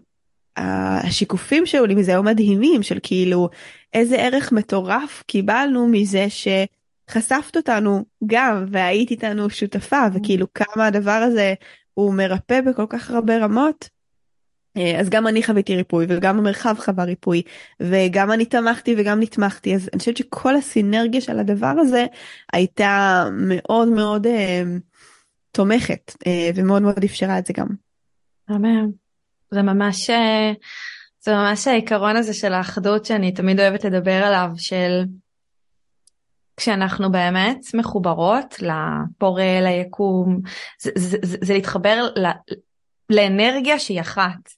אה, השיקופים שהיו לי מזה היו מדהימים של כאילו איזה ערך מטורף קיבלנו מזה שחשפת אותנו גם והיית איתנו שותפה mm. וכאילו כמה הדבר הזה הוא מרפא בכל כך הרבה רמות. אה, אז גם אני חוויתי ריפוי וגם המרחב חווה ריפוי וגם אני תמכתי וגם נתמכתי אז אני חושבת שכל הסינרגיה של הדבר הזה הייתה מאוד מאוד אה, תומכת אה, ומאוד מאוד אפשרה את זה גם. אמן. זה ממש אה, זה ממש העיקרון הזה של האחדות שאני תמיד אוהבת לדבר עליו של כשאנחנו באמת מחוברות לפורה ליקום זה, זה, זה, זה להתחבר ל, לאנרגיה שהיא אחת.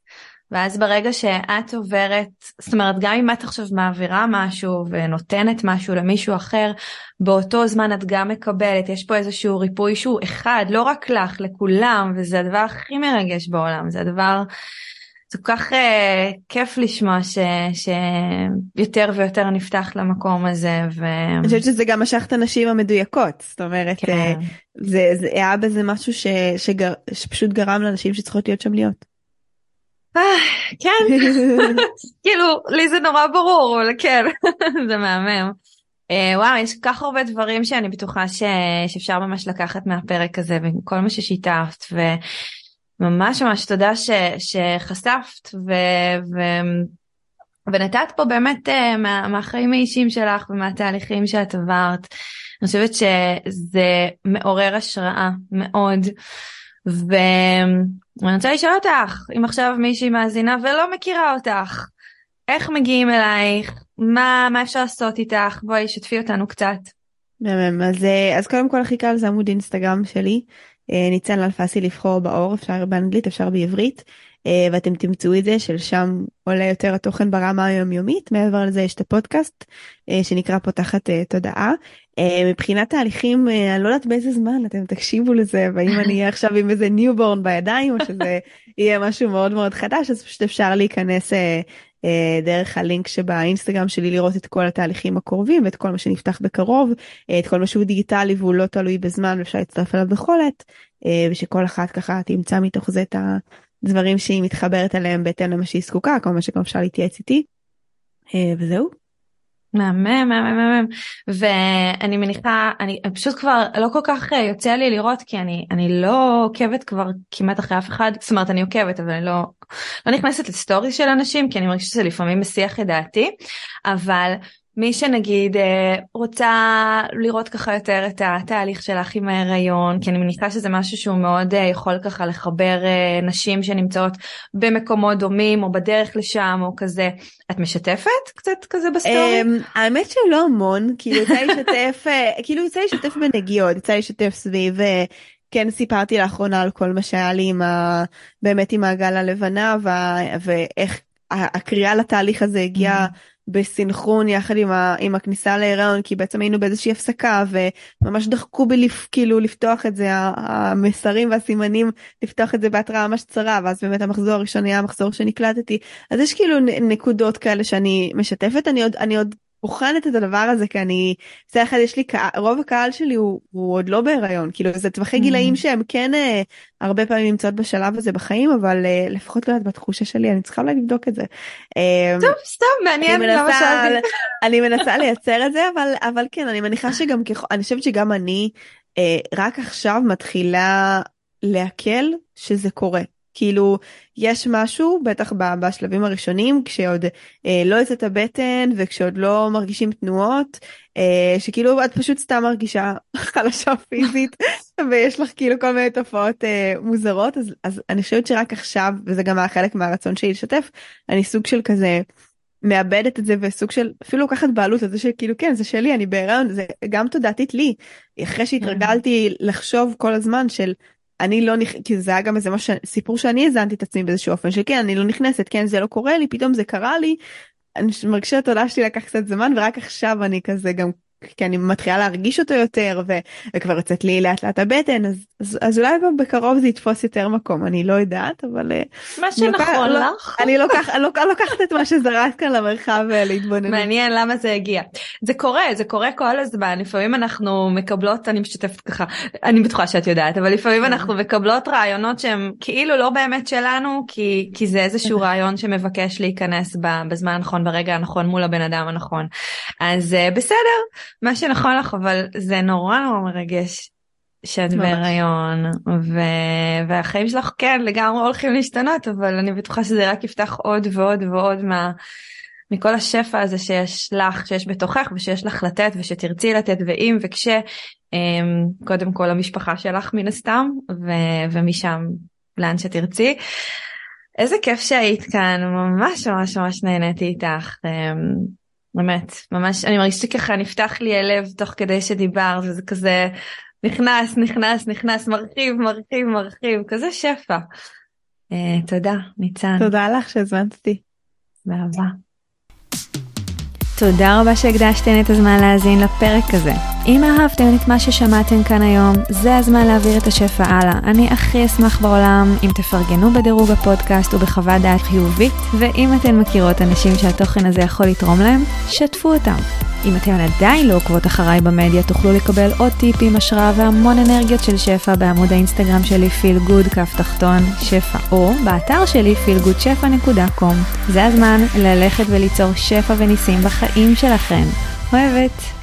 ואז ברגע שאת עוברת, זאת אומרת גם אם את עכשיו מעבירה משהו ונותנת משהו למישהו אחר, באותו זמן את גם מקבלת, יש פה איזשהו ריפוי שהוא אחד, לא רק לך, לכולם, וזה הדבר הכי מרגש בעולם, זה הדבר, זה כל כך uh, כיף לשמוע ש, שיותר ויותר נפתח למקום הזה. ו... אני חושבת שזה גם משך את הנשים המדויקות, זאת אומרת, כן. uh, זה, זה היה בזה משהו ש, שגר, שפשוט גרם לאנשים שצריכות להיות שם להיות. כן, כאילו לי זה נורא ברור, אבל כן, זה מהמם. Uh, וואו, יש כל כך הרבה דברים שאני בטוחה ש... שאפשר ממש לקחת מהפרק הזה וכל מה ששיתפת וממש ממש תודה ש... שחשפת ו... ו... ונתת פה באמת uh, מה... מהחיים האישיים שלך ומהתהליכים שאת עברת. אני חושבת שזה מעורר השראה מאוד. ואני רוצה לשאול אותך, אם עכשיו מישהי מאזינה ולא מכירה אותך, איך מגיעים אלייך? מה, מה אפשר לעשות איתך? בואי, שתפי אותנו קצת. מהמם, אז, אה, אז קודם כל הכי קל זה עמוד אינסטגרם שלי, אה, ניצן אלפסי לבחור באור, אפשר באנגלית, אפשר בעברית, אה, ואתם תמצאו את זה, שלשם עולה יותר התוכן ברמה היומיומית, מעבר לזה יש את הפודקאסט שנקרא פותחת תודעה. מבחינת תהליכים, אני לא יודעת באיזה זמן אתם תקשיבו לזה, והאם אני אהיה עכשיו עם איזה newborn בידיים, או שזה יהיה משהו מאוד מאוד חדש, אז פשוט אפשר להיכנס אה, דרך הלינק שבאינסטגרם שלי לראות את כל התהליכים הקרובים ואת כל מה שנפתח בקרוב, אה, את כל מה שהוא דיגיטלי והוא לא תלוי בזמן ואפשר להצטרף אליו בכל עת, אה, ושכל אחת ככה תמצא מתוך זה את הדברים שהיא מתחברת אליהם בהתאם למה שהיא זקוקה, מה שגם אפשר להתייעץ איתי. וזהו. מהמם, מהמם, מהמם. ואני מניחה, אני פשוט כבר לא כל כך אה, יוצא לי לראות, כי אני, אני לא עוקבת כבר כמעט אחרי אף אחד, זאת אומרת אני עוקבת, אבל אני לא, לא נכנסת לסטורי של אנשים, כי אני מרגישה שזה לפעמים מסיח את דעתי, אבל מי שנגיד אה, רוצה לראות ככה יותר את התהליך שלך עם ההיריון, כי אני מניחה שזה משהו שהוא מאוד אה, יכול ככה לחבר אה, נשים שנמצאות במקומות דומים או בדרך לשם או כזה. את משתפת קצת כזה בסטורי? אמ, האמת שלא המון, כאילו יצא לי לשתף, כאילו יצא לי לשתף בנגיעות, יצא לי לשתף סביב. כן סיפרתי לאחרונה על כל מה שהיה לי עם ה... באמת עם העגל הלבנה ואיך הקריאה לתהליך הזה הגיעה mm-hmm. בסינכרון יחד עם, ה, עם הכניסה להיריון כי בעצם היינו באיזושהי הפסקה וממש דחקו בי לפ, כאילו לפתוח את זה המסרים והסימנים לפתוח את זה בהתראה ממש קצרה ואז באמת המחזור הראשון היה המחזור שנקלטתי. אז יש כאילו נקודות כאלה שאני משתפת. אני עוד אני עוד בוחנת את הדבר הזה כי אני, זה אחד יש לי רוב הקהל שלי הוא, הוא עוד לא בהיריון כאילו זה טווחי גילאים mm. שהם כן אה, הרבה פעמים נמצאות בשלב הזה בחיים אבל אה, לפחות לא יודעת בתחושה שלי אני צריכה אולי לבדוק את זה. אה, טוב סתם מעניין אני מנסה, אני מנסה לייצר את זה אבל אבל כן אני מניחה שגם ככל אני חושבת שגם אני אה, רק עכשיו מתחילה להקל שזה קורה כאילו יש משהו בטח בשלבים הראשונים כשעוד אה, לא יוצאת הבטן וכשעוד לא מרגישים תנועות אה, שכאילו את פשוט סתם מרגישה חלשה פיזית ויש לך כאילו כל מיני תופעות אה, מוזרות אז, אז אני חושבת שרק עכשיו וזה גם היה חלק מהרצון שלי לשתף אני סוג של כזה. מאבדת את זה וסוג של אפילו לוקחת בעלות על זה שכאילו כן זה שלי אני בהיריון זה גם תודעתית לי אחרי שהתרגלתי לחשוב כל הזמן של אני לא נכ... כי זה היה גם איזה משהו, סיפור שאני האזנתי את עצמי באיזשהו אופן שכן אני לא נכנסת כן זה לא קורה לי פתאום זה קרה לי. אני מרגישה התודעה שלי לקח קצת זמן ורק עכשיו אני כזה גם כי אני מתחילה להרגיש אותו יותר ו... וכבר יוצאת לי לאט לאט הבטן אז, אז, אז אולי בקרוב זה יתפוס יותר מקום אני לא יודעת אבל אה, מה שנכון לא, לך אני לוקח, לא, לוקחת את מה שזרק כאן למרחב אה, להתבונן. מעניין למה זה הגיע זה קורה זה קורה כל הזמן לפעמים אנחנו מקבלות אני משתפת ככה אני בטוחה שאת יודעת אבל לפעמים כן. אנחנו מקבלות רעיונות שהם כאילו לא באמת שלנו כי כי זה איזשהו רעיון שמבקש להיכנס בזמן הנכון ברגע הנכון מול הבן אדם הנכון אז אה, בסדר. מה שנכון לך אבל זה נורא נורא מרגש שאת בהיריון ו... והחיים שלך כן לגמרי הולכים להשתנות אבל אני בטוחה שזה רק יפתח עוד ועוד ועוד מה... מכל השפע הזה שיש לך שיש בתוכך ושיש לך לתת ושתרצי לתת ואם וכש אמ, קודם כל המשפחה שלך מן הסתם ו... ומשם לאן שתרצי. איזה כיף שהיית כאן ממש ממש ממש נהניתי איתך. אמ, באמת, ממש, אני מרגישה שככה נפתח לי הלב תוך כדי שדיברת, וזה כזה נכנס, נכנס, נכנס, מרחיב, מרחיב, מרחיב, כזה שפע. Uh, תודה, ניצן. תודה לך שהזמנת אותי. באהבה. תודה רבה שהקדשתן את הזמן להאזין לפרק הזה. אם אהבתם את מה ששמעתם כאן היום, זה הזמן להעביר את השפע הלאה. אני הכי אשמח בעולם אם תפרגנו בדירוג הפודקאסט ובחוות דעת חיובית, ואם אתן מכירות אנשים שהתוכן הזה יכול לתרום להם, שתפו אותם. אם אתן עדיין לא עוקבות אחריי במדיה, תוכלו לקבל עוד טיפים, השראה והמון אנרגיות של שפע בעמוד האינסטגרם שלי פיל גוד כף תחתון שפע, או באתר שלי feelgoodשפע.com. זה הזמן ללכת וליצור שפע וניסים בחיים שלכם. אוהבת.